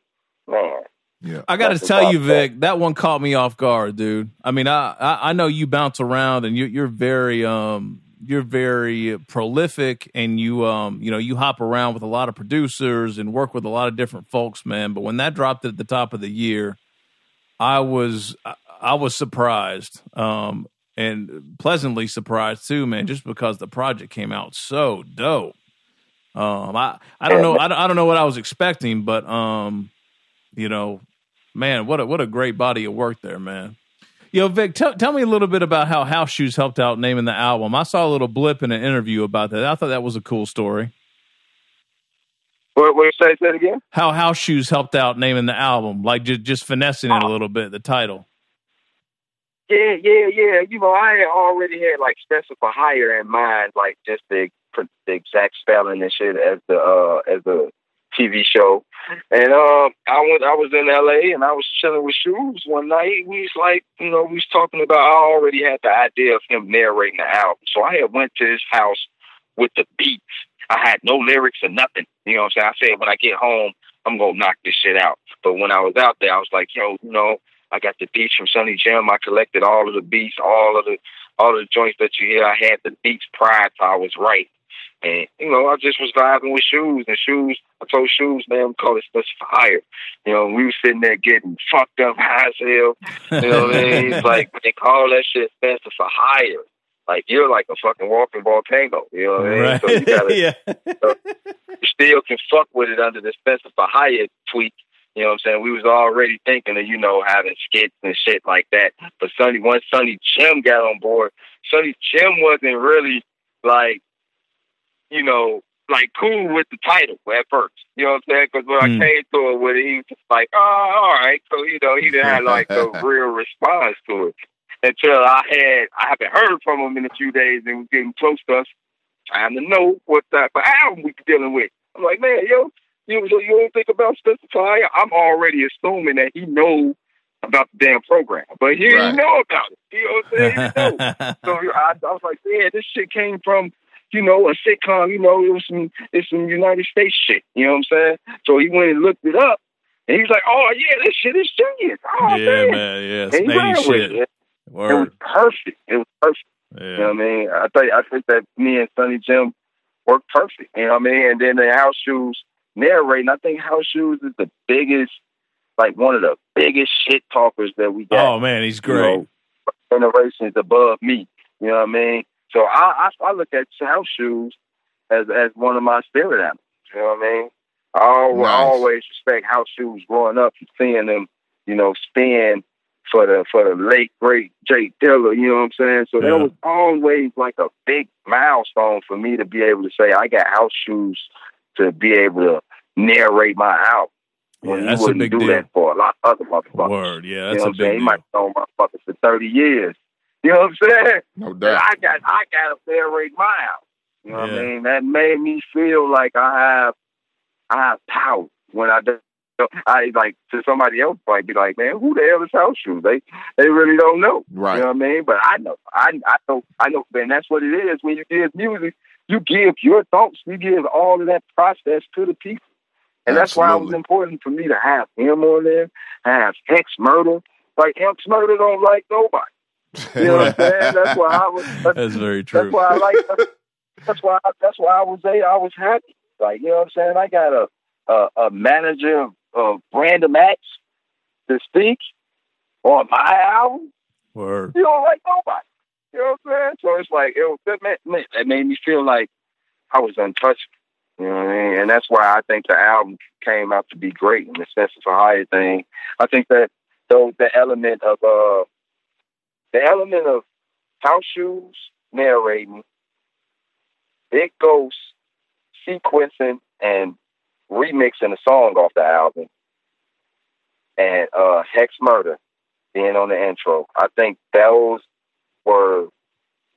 man. Yeah. I got to tell about you, that. Vic, that one caught me off guard, dude. I mean, I I, I know you bounce around and you, you're very um you're very prolific and you um you know you hop around with a lot of producers and work with a lot of different folks, man. But when that dropped at the top of the year, I was I, was surprised um and pleasantly surprised too, man, just because the project came out so dope. Um, I I don't know I don't, I don't know what I was expecting, but um, you know, man, what a what a great body of work there, man. Yo, Vic, tell tell me a little bit about how House Shoes helped out naming the album. I saw a little blip in an interview about that. I thought that was a cool story. What, what say that again? How House Shoes helped out naming the album, like just just finessing it a little bit, the title. Yeah, yeah, yeah. You know, I already had like Spencer for Hire in mind, like just the, the exact spelling and shit as the uh as the TV show. And um, I went. I was in L.A. and I was chilling with Shoes one night. We was like, you know, we was talking about. I already had the idea of him narrating the album, so I had went to his house with the beats. I had no lyrics or nothing. You know what I'm saying? I said when I get home, I'm gonna knock this shit out. But when I was out there, I was like, yo, you know, I got the beats from Sonny Jim. I collected all of the beats, all of the all of the joints that you hear. I had the beats prior to I was right. And, you know, I just was vibing with shoes and shoes. I told shoes, man, call it for Hire. You know, we was sitting there getting fucked up high as hell. You know what I mean? It's like they call that shit Spencer for Hire. Like you're like a fucking walking volcano. You know what I mean? Right? So you gotta yeah. you still can fuck with it under the Spencer for Hire tweak. You know what I'm saying? We was already thinking of, you know, having skits and shit like that. But Sonny, once Sonny Jim got on board, Sonny Jim wasn't really like, you know, like cool with the title at first. You know what I'm saying? Because when Mm. I came to it with it, he was just like, oh, all right. So, you know, he didn't have like a real response to it until I had, I haven't heard from him in a few days and was getting close to us. Time to know what type of album we dealing with. I'm like, man, yo, you, you don't think about Fire? I'm already assuming that he knows about the damn program, but he Right. didn't know about it. You know what I'm saying? So I, I was like, yeah, this shit came from, you know, a sitcom. You know, it was some, it's some United States shit. You know what I'm saying? So he went and looked it up, and he's like, oh yeah, this shit is genius. Oh yeah, man, man. Yeah, And he ran with shit. it. It was Word. perfect. It was perfect. You know Yeah. what I mean? I think I think that me and Sonny Jim worked perfect. You know what I mean? And then the House Shoes narrating. I think House Shoes is the biggest, like one of the biggest shit talkers that we got. Oh man, he's you great. know, generations above me. You know what I mean? So I I, I look at House Shoes as as one of my spirit animals. You know what I mean? I, al- Nice. Always respect House Shoes growing up and seeing them, you know, spin for the for the late great J Dilla. You know what I'm saying? So Yeah. that was always like a big milestone for me to be able to say I got House Shoes to be able to narrate my album. When Yeah, you that's a wouldn't big do deal. that for a lot of other motherfuckers. Word. Yeah, You that's know a what I'm saying? big He might deal. have known motherfuckers for thirty years. You know what I'm saying? No doubt. I got I got to narrate my album. You know what I mean? That made me feel like I have I have power when I do. I like to somebody else might be like, man, who the hell is House Shoes? They they really don't know. Right. You know what I mean? But I know, I I know, I know, and that's what it is. When you give music, you give your thoughts, you give all of that process to the people, and that's why it was important for me to have him on there, have Hex Murda. Like Hex Murda don't like nobody. You know what I'm saying? That's why I was. That's, That's very that's true. why I like. That's why. That's why I was there. I was happy. Like you know what I'm saying. I got a a, a manager of, of Random Axe to speak on my album. Word. You don't like nobody. You know what I'm saying? So it's like it was, that, made, that made me feel like I was untouchable. You know what I mean? And that's why I think the album came out to be great in the sense of a higher thing. I think that though the element of uh the element of house shoes narrating, Big Ghost sequencing and remixing a song off the album, and uh Hex Murda being on the intro. I think those were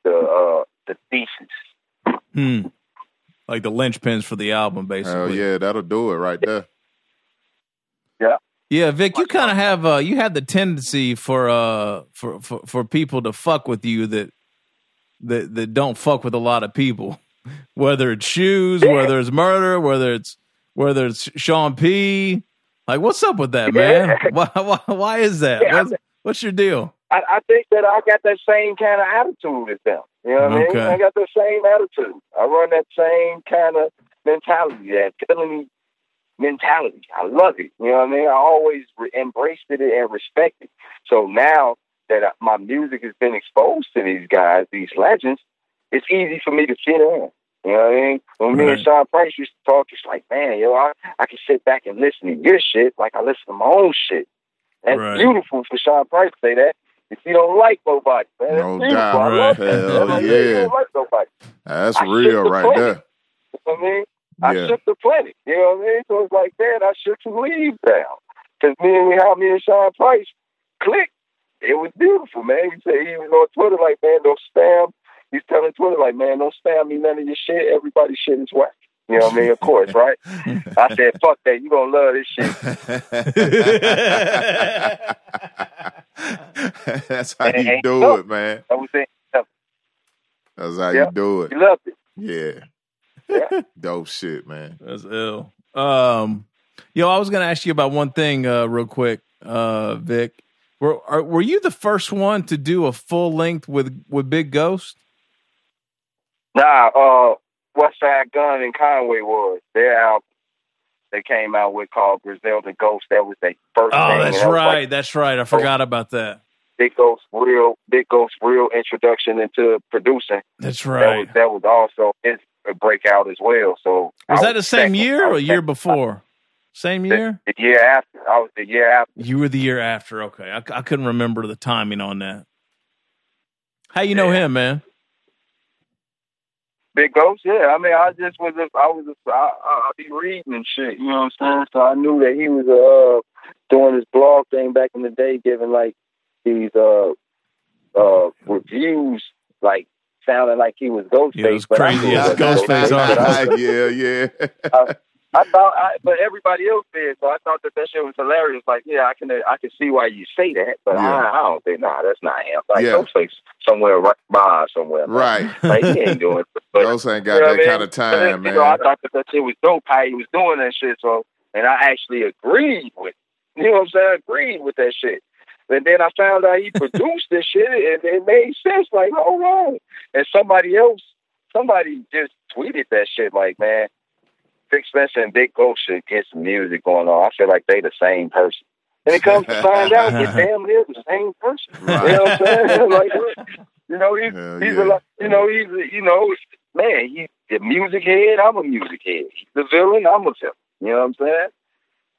the uh the thesis. Hmm. Like the linchpins for the album, basically. Hell yeah, that'll do it right there. Yeah, Yeah, Vic, you kind of have uh, you have the tendency for uh for, for for people to fuck with you that that that don't fuck with a lot of people, whether it's shoes, whether it's murder, whether it's whether it's Sean P. Like, what's up with that, man? why, why, why is that? Yeah, what's, what's your deal? I, I think that I got that same kind of attitude as them. You know what I mean? I got the same attitude. I run that same kind of mentality, that felony mentality. I love it. You know what I mean? I always re- embraced it and respected. it. So now that I, my music has been exposed to these guys, these legends, it's easy for me to fit in. You know what I mean? When me and Sean Price used to talk, it's like, man, yo, I, I can sit back and listen to your shit like I listen to my own shit. That's Right. beautiful for Sean Price to say that. If you don't like nobody, man, that's No beautiful. doubt. I love that. Hell That's what You yeah. don't like nobody. That's I real the right planet. there. You know what I mean? I Yeah. shook the planet. You know what I mean? So it's like, man, I shook some leaves down. Because me and how me and Sean Price clicked. It was beautiful, man. He said he was on Twitter like, man, don't spam. He's telling Twitter like, man, don't spam me none of your shit. Everybody's shit is whack. You know what I mean? Of course, right? I said, fuck that. You gonna love this shit. That's how And- you do it, man. I was saying, That's how Yeah. you do it. you loved it. Yeah. Yeah. Dope shit, man. That's ill. Um, yo, I was gonna ask you about one thing, uh, real quick, uh, Vic. Were are, were you the first one to do a full length with with Big Ghost? Nah, uh, Westside Gunn and Conway was their album. They came out with called Griselda Ghost. That was their first. Oh, thing. that's that right. like that's right. I forgot about that. Big Ghost real, Big Ghost real introduction into producing. That's That right. was that was also his a breakout as well. So I Was that the same second. year or a year before? Same year. the year after. I was the year after. You were the year after. Okay, I, I couldn't remember the timing on that. How you know him, man? Big Ghost, yeah. I mean, I just was, a, I was, a, I, I, I be reading and shit. You know what I'm saying? So I knew that he was uh doing his blog thing back in the day, giving like these uh uh reviews, like sounding like he was Ghostface. Yeah, it was crazy it Ghostface yeah, yeah. I thought, I, but everybody else did, so I thought that that shit was hilarious. Like, yeah, I can, I can see why you say that, but Yeah. I, I don't think, nah, that's not him. Like, Yeah. Ghostface somewhere right by somewhere, man. Right. Like, he ain't doing it. But, Those ain't got you know that I kind of But then, time, You know, I thought that that shit was dope how he was doing that shit. So, and I actually agreed with, you know what I'm saying? I Agreed with that shit. And then I found out he produced this shit, and it made sense. Like, hold on. And somebody else, somebody just tweeted that shit. Like, man, Vic Spencer and Big should get some music going on. I feel like they the same person. And it comes to find out, we damn near the same person. You know what I'm saying? like, you know, he's Hell he's yeah. a lot, you know, he's a, you know, man, he's the music head. I'm a music head. He's the villain. I'm a villain. You know what I'm saying?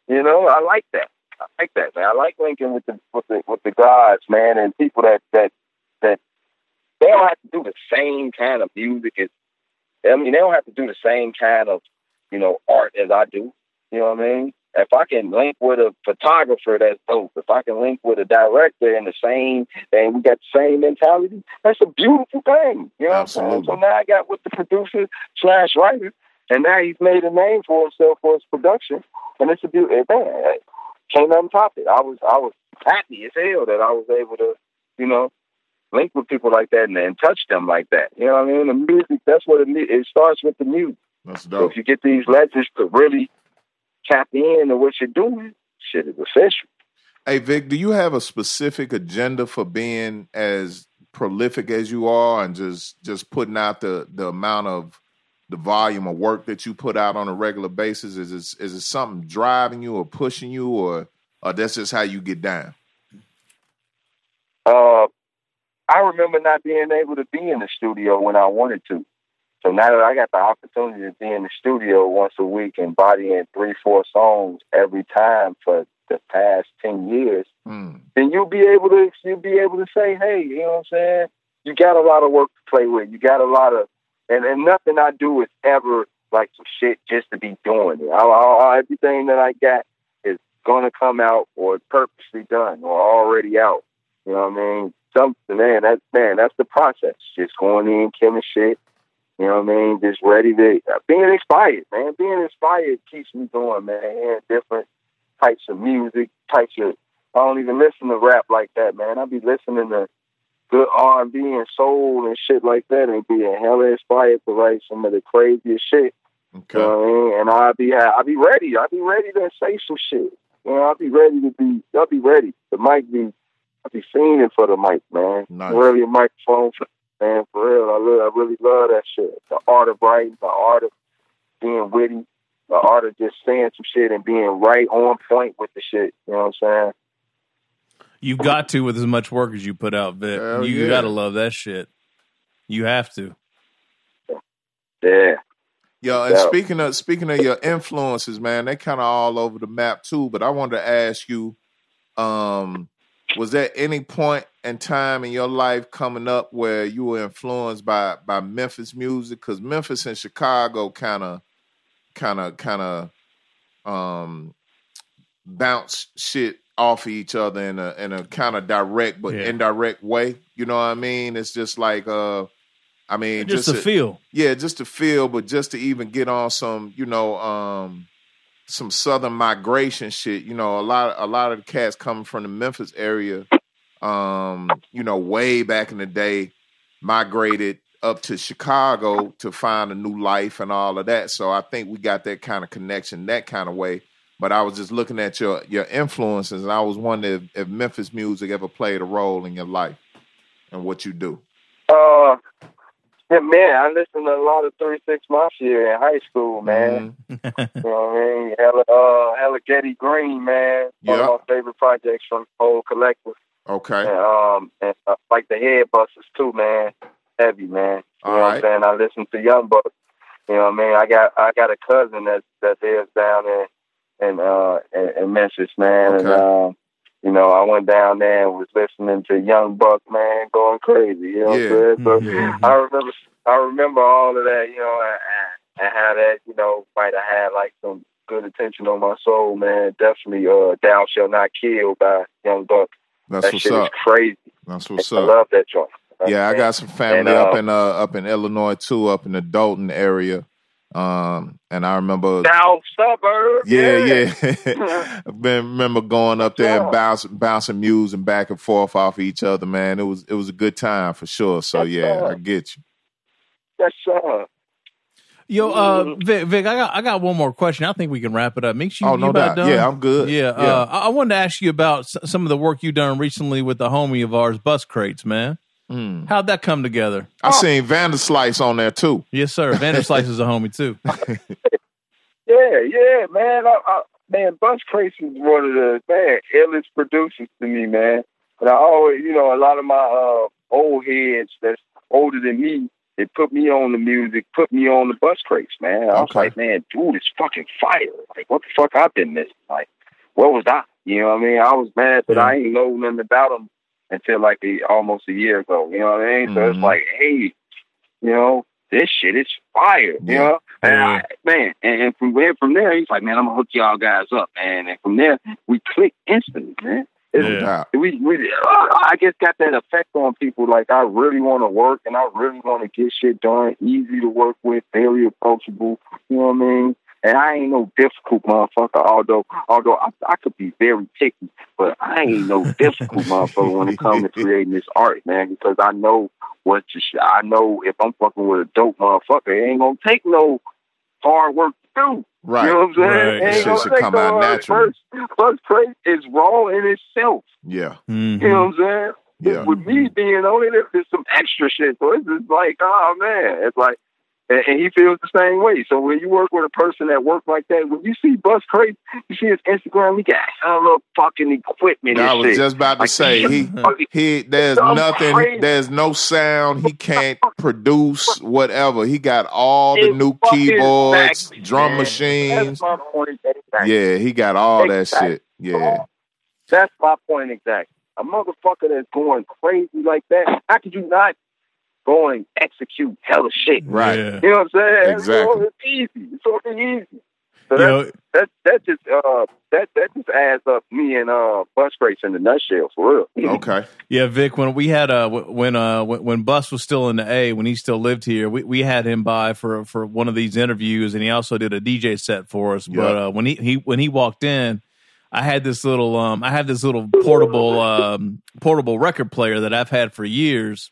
You know, I like that. I like that, man. I like linking with the with the with the guys, man, and people that that that they don't have to do the same kind of music as. I mean, they don't have to do the same kind of you know art as I do. You know what I mean? If I can link with a photographer, that's dope. If I can link with a director in the same, and we got the same mentality, that's a beautiful thing. You know what I'm saying? So now I got with the producer slash writer, and now he's made a name for himself for his production, and it's a beautiful thing. Can't nothing top it. I was I was happy as hell that I was able to, you know, link with people like that and, and touch them like that. You know what I mean? The music, that's what it it starts with the music. That's So if you get these legends to really tap in to what you're doing, shit is official. Hey Vic, do you have a specific agenda for being as prolific as you are and just just putting out the the amount of the volume of work that you put out on a regular basis? Is it, is it something driving you or pushing you or or that's just how you get down? Uh, I remember not being able to be in the studio when I wanted to. So now that I got the opportunity to be in the studio once a week and bodying three, four songs every time for the past ten years, Hmm. then you'll be able to you'll be able to say, hey, you know what I'm saying? You got a lot of work to play with. You got a lot of and, and nothing I do is ever like some shit just to be doing it. I, I, everything that I got is gonna come out or purposely done or already out. You know what I mean? Something man, that's man, that's the process. Just going in, killing shit. You know what I mean? Just ready to uh, being inspired, man. Being inspired keeps me going, man. Hearing different types of music, types of I don't even listen to rap like that, man. I be listening to good R and B and soul and shit like that, and being hella inspired to write some of the craziest shit. Okay. You know what I mean? And I be I be ready. I be ready to say some shit. You know, I'll be ready to be. I'll be ready. The mic be. I'll be fiending for the mic, man. Nice. Really a microphone, man. For real, I really, I really love that shit. The art of writing, the art of being witty, the art of just saying some shit and being right on point with the shit. You know what I'm saying? You've got to with as much work as you put out, Vic. Hell you yeah. got to love that shit. You have to. Yeah. Yo, and Yeah. speaking of speaking of your influences, man, they kind of all over the map too. But I wanted to ask you, um, was there any point in time in your life coming up where you were influenced by by Memphis music? Because Memphis and Chicago kind of, kind of, kind of, um, bounce shit off of each other in a in a kind of direct but Yeah. indirect way. You know what I mean? It's just like, uh, I mean, Just, a, feel. yeah, just to feel, but just to even get on some, you know, um, some southern migration shit. You know, a lot, a lot of the cats coming from the Memphis area, um, you know, way back in the day, migrated up to Chicago to find a new life and all of that. So I think we got that kind of connection that kind of way. But I was just looking at your your influences, and I was wondering if, if Memphis music ever played a role in your life and what you do. Uh, yeah, man, I listened to a lot of Three Six Mafia in high school, man. Mhm. You know what I mean? Hella, uh, hella Getty Green, man. One Yeah. of my favorite projects from the whole collective. Okay. And, um, and uh, like the Head Busters too, man. Heavy, man. You All know what. I'm saying? I listen to Young Buck. You know what I mean? I got I got a cousin that that lives down in in uh in, in Memphis, man. And Okay. um, you know, I went down there and was listening to Young Buck, man, going crazy. You know Yeah. what I'm saying? So Mhm. I remember I remember all of that, you know, and, and, and how that, you know, might have had like some good attention on my soul, man. Definitely uh Thou Shall Not Kill by Young Buck. That's that what's shit up. is crazy. That's what's I up. love that joint. Yeah, I got some family And, uh, up in uh up in Illinois too, up in the Dolton area. Um, and I remember, South suburb. yeah, yeah, I been remember going up there and bouncing bouncing mules and back and forth off of each other. Man, it was it was a good time for sure. So That's yeah, I get you. That's uh Yo, uh, Vic, Vic, I got I got one more question. I think we can wrap it up. Make sure you, oh no you about doubt. done. Yeah, I'm good. Yeah, Uh, I I wanted to ask you about s- some of the work you've done recently with the homie of ours, Buscrates, man. Mm. How'd that come together? I seen Vanderslice on there too. Yes, sir. Vanderslice is a homie too. yeah, yeah, man. I, I, man, Buscrates is one of the man illest producers to me, man. And I always, you know, a lot of my uh, old heads that's older than me, they put me on the music, put me on the Buscrates, man. I was Okay. like, man, dude, it's fucking fire. Like, what the fuck I've been missing? Like, what was I? You know what I mean? I was mad that Yeah. I ain't know nothing about him until like a, almost a year ago. You know what I mean? So it's Mhm. like, hey, you know, this shit is fire. You know, and Yeah. I, man, and, and from where from there, he's like, man, I'm gonna hook y'all guys up, man. And from there, we click instantly, man. Yeah. we, we, uh, I just got that effect on people. Like I really want to work, and I really want to get shit done. Easy to work with, very approachable. You know what I mean? And I ain't no difficult motherfucker. Although, although I, I could be very picky, but I ain't no difficult motherfucker when it comes to creating this art, man. Because I know what to. Sh- I know if I'm fucking with a dope motherfucker, it ain't gonna take no hard work do. Right. You know what I'm saying? Right. It That ain't shit gonna should come out hard naturally. work. First Crate is raw in itself. Yeah. Mhm. You know what I'm saying? Yeah. With me being on it, there's some extra shit. So it's just like, oh man, it's like, and, and he feels the same way. So when you work with a person that works like that, when you see Bus Crate, you see his Instagram, he got hella fucking equipment I was shit. just about to Like, say he he there's nothing crazy. there's no sound he can't produce whatever he got all the It's new keyboards exactly, drum man. machines That's my point. Exactly. yeah he got all that shit yeah That's my point exactly. A motherfucker that's going crazy like that, how could you not go and execute hella shit? right Yeah. You know what I'm saying? Exactly. It's easy. It's fucking easy. So Yo, that, that that just uh that that just adds up me and uh Bus Race in the nutshell for real. okay Yeah, Vic. When we had uh when uh when when Bus was still in the A, when he still lived here, we, we had him by for for one of these interviews, and he also did a DJ set for us. But uh, when he, he when he walked in, I had this little um I had this little portable um portable record player that I've had for years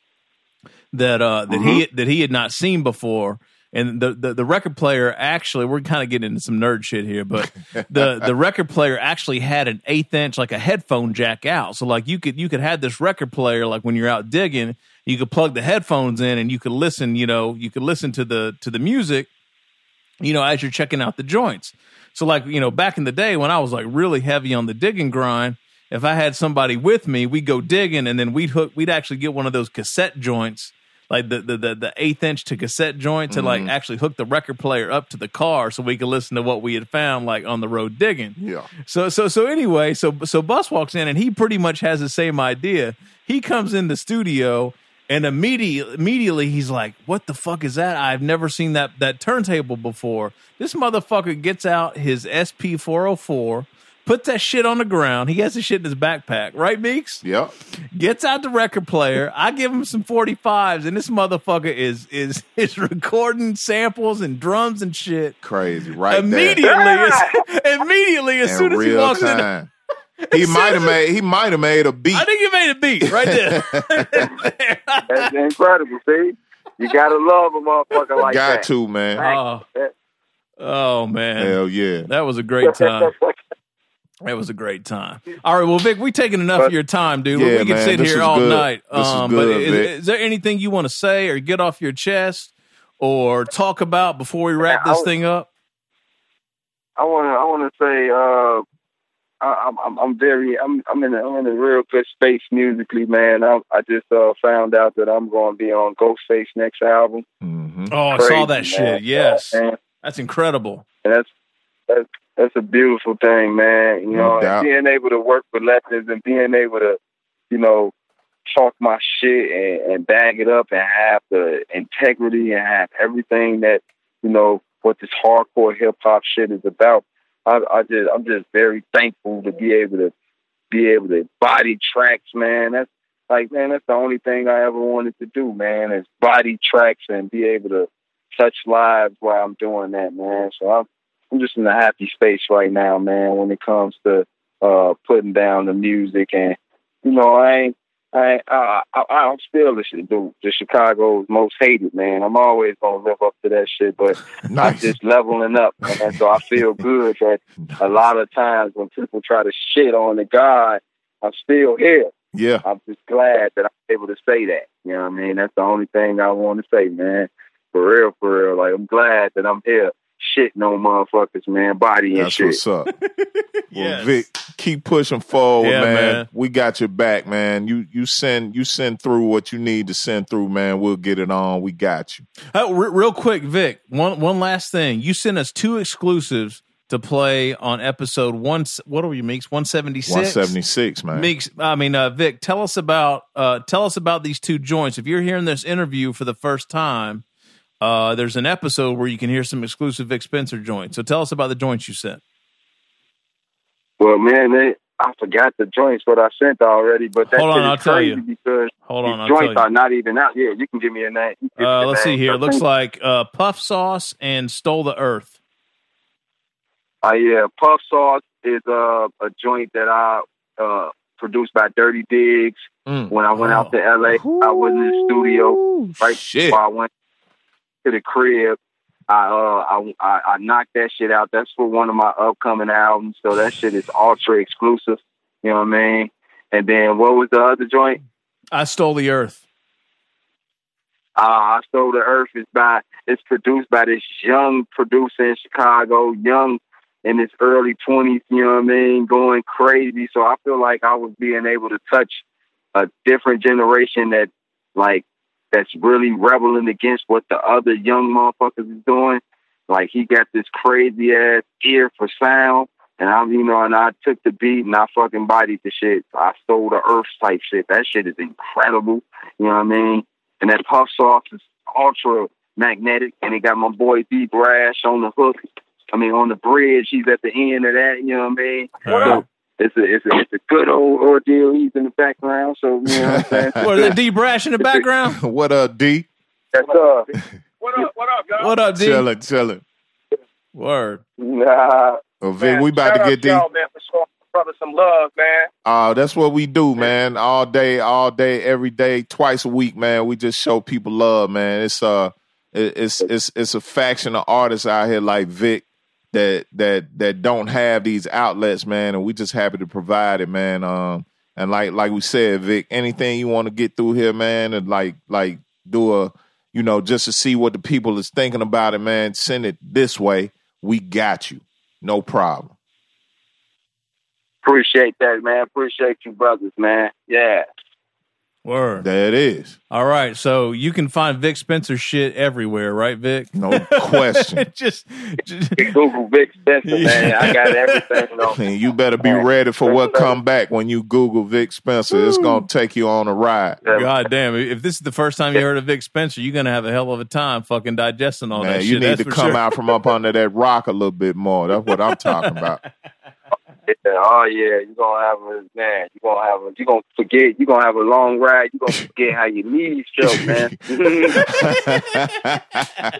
that uh that he that he had not seen before. and the, the, the record player actually we're kind of getting into some nerd shit here, but the the record player actually had an eighth inch like a headphone jack out. So like you could you could have this record player like when you're out digging, you could plug the headphones in and you could listen. You know, you could listen to the to the music. You know, as you're checking out the joints. So like you know, back in the day when I was like really heavy on the digging grind. If I had somebody with me, we'd go digging, and then we'd hook. We'd actually get one of those cassette joints like the the the, the eighth inch to cassette joint to like mm-hmm. actually hook the record player up to the car so we could listen to what we had found like on the road digging. Yeah. So so so anyway, so so Bus walks in and he pretty much has the same idea. He comes in the studio and immediately immediately he's like, "What the fuck is that? I've never seen that that turntable before." This motherfucker gets out his SP four hundred four puts that shit on the ground. He has the shit in his backpack, right, Meeks? Yep. Gets out the record player. I give him some 45s, and this motherfucker is is is recording samples and drums and shit. Crazy, right? Immediately, as, immediately, as In soon as he real walks in, time. He might have made he might have made a beat. I think he made a beat right there. That's incredible. See, you gotta love a motherfucker like Got that. to, man. oh, oh man, Hell yeah. that was a great time. That was a great time. All right, well, Vic, we taking enough of your time, dude. Yeah, we can man, sit this here all good. night. This was Um, good, but is, Vic. is there anything you want to say or get off your chest or talk about before we wrap Yeah, I this was- thing up? I want to. I want to say. Uh, I, I'm. I'm- I'm very. I'm. I'm in. A, I'm in a real good space musically, man. I, I just uh, found out that I'm going to be on Ghostface next album. hmm Oh, I saw that shit. Yes, And, that's incredible. and that's that's that's a beautiful thing, man. You No know, and being able to work with legends and being able to, you know, talk my shit and, and bag it up and have the integrity and have everything that you know what this hardcore hip hop shit is about. I, I just I'm just very thankful to be able to be able to body tracks, man. That's like man, that's the only thing I ever wanted to do, man, is body tracks and be able to touch lives while I'm doing that, man. So I'm I'm just in a happy space right now, man, when it comes to uh putting down the music and you know, I ain't I ain't- I I I'm still the, the the Chicago's most hated man. I'm always gonna live up to that shit, but I'm just leveling up, man. So I feel good that a lot of times when people try to shit on the God, I'm still here. Yeah. I'm just glad that I'm able to say that. You know what I mean? That's the only thing I want to say, man. For real, for real. Like I'm glad that I'm here shitting on motherfuckers, man, body and That's shit. what's up. Well, Yes. Vic, keep pushing forward, Yeah, man. man. We got your back, man. You you send you send through what you need to send through, man. We'll get it on. We got you. Oh, re- real quick, Vic. One one last thing. You sent us two exclusives to play on episode one. What are you, Meeks? One seventy six. One seventy six, man. Meeks, I mean, uh, Vic, tell us about uh, tell us about these two joints. If you're hearing this interview for the first time, uh, there's an episode where you can hear some exclusive Vic Spencer joints. So tell us about the joints you sent. Well, man, they, I forgot the joints what I sent already, but Hold on, I'll tell you. because Hold these on, I'll tell joints are not even out. Yeah, you can give me a name. You can give me Uh, let's see here. It looks like uh, Puff Sauce and Stole the Earth. Uh, yeah, Puff Sauce is uh, a joint that I uh, produced by Dirty Diggs. Mm. When I went out Oh. to LA, I was in the studio right Shit. before I went to the crib. I uh I, I I knocked that shit out. That's for one of my upcoming albums. So that shit is ultra exclusive. You know what I mean? And then what was the other joint? I Stole the Earth. Uh, I Stole the Earth is by it's produced by this young producer in Chicago, young in his early twenties, you know what I mean, going crazy. So I feel like I was being able to touch a different generation that like that's really rebelling against what the other young motherfuckers is doing. Like he got this crazy ass ear for sound. And I'm, you know, and I took the beat and I fucking bodied the shit. I stole the earth type shit. That shit is incredible. You know what I mean? And that puff sauce is ultra magnetic. And it got my boy D Brash on the hook. I mean, on the bridge. He's at the end of that. You know what I mean? What So? It's a it's a it's a good old ordeal. He's in the background, so you know what I'm saying. What is that D Brash in the background? what up, D? That's uh, What up? What up, y'all? What up, D? Chillin', chillin'. Word. nah. Oh, Vic, Man, we about to get D. y'all, man, for showing brother some love, man. Uh, that's what we do, man. All day, all day, every day, twice a week, man. We just show people love, man. It's uh It, it's it's it's a faction of artists out here like Vic that that that don't have these outlets, man, and we just happy to provide it, man. Um, and like like we said, Vic, anything you want to get through here, man, and like like do a you know just to see what the people is thinking about it, man. Send it this way. We got you, no problem. Appreciate that, man. Appreciate you, brothers, man. Yeah. Word. There it is. All right. So you can find Vic Spencer shit everywhere, right, Vic? No question. just, just Google Vic Spencer, man. I got everything on. And you better be ready for what come back when you Google Vic Spencer. It's gonna take you on a ride. God damn. If this is the first time you heard of Vic Spencer, you're gonna have a hell of a time fucking digesting all Man, that you shit. need That's to come sure. out from up under that rock a little bit more. That's what I'm talking about. Yeah, oh yeah, you're gonna have a man. You're gonna have a. You're gonna forget. You're gonna have a long ride. You're gonna forget how your knees felt, man.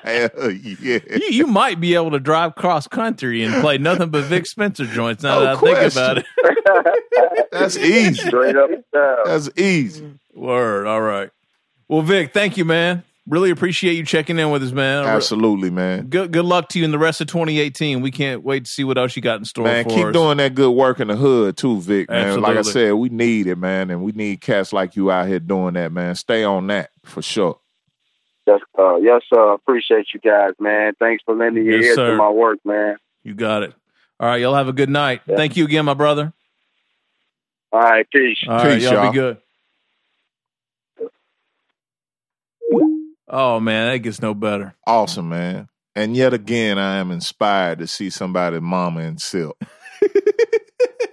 Yeah. You, you might be able to drive cross country and play nothing but Vic Spencer joints now No that I think about it. That's easy. Straight up down. That's easy. Word. All right. Well, Vic, thank you, man. Really appreciate you checking in with us, man. Absolutely, man. Good good luck to you in the rest of 2018. We can't wait to see what else you got in store Man, for keep us. doing that good work in the hood too, Vic. Man, like I said, we need it, man, and we need cats like you out here doing that, man. Stay on that for sure. Yes, uh, yes, sir. Appreciate you guys, man. Thanks for lending your Yes, ear sir. to my work, man. You got it. All right, y'all have a good night. Thank you again, my brother. All right, peace. All right, Peace, y'all, y'all. be good. Oh man, that gets no better. Awesome, man. And yet again, I am inspired to see somebody mama in silk.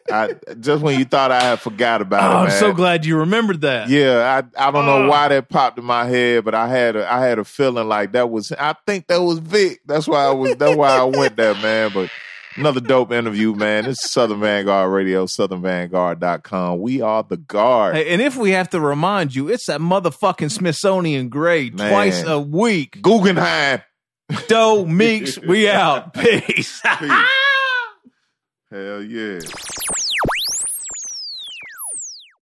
I just when you thought I had forgot about Oh, it, I'm man. so glad you remembered that. Yeah, I I don't know Oh. why that popped in my head, but I had a I had a feeling like that was I think that was Vic. That's why I was that's why I went there, man. But another dope interview, man. It's Southern Vanguard Radio, southernvanguard.com. We are the guard. Hey, and if we have to remind you, it's that motherfucking Smithsonian grade Man. twice a week. Guggenheim. Doe Meeks, we out. Peace. Hell yeah.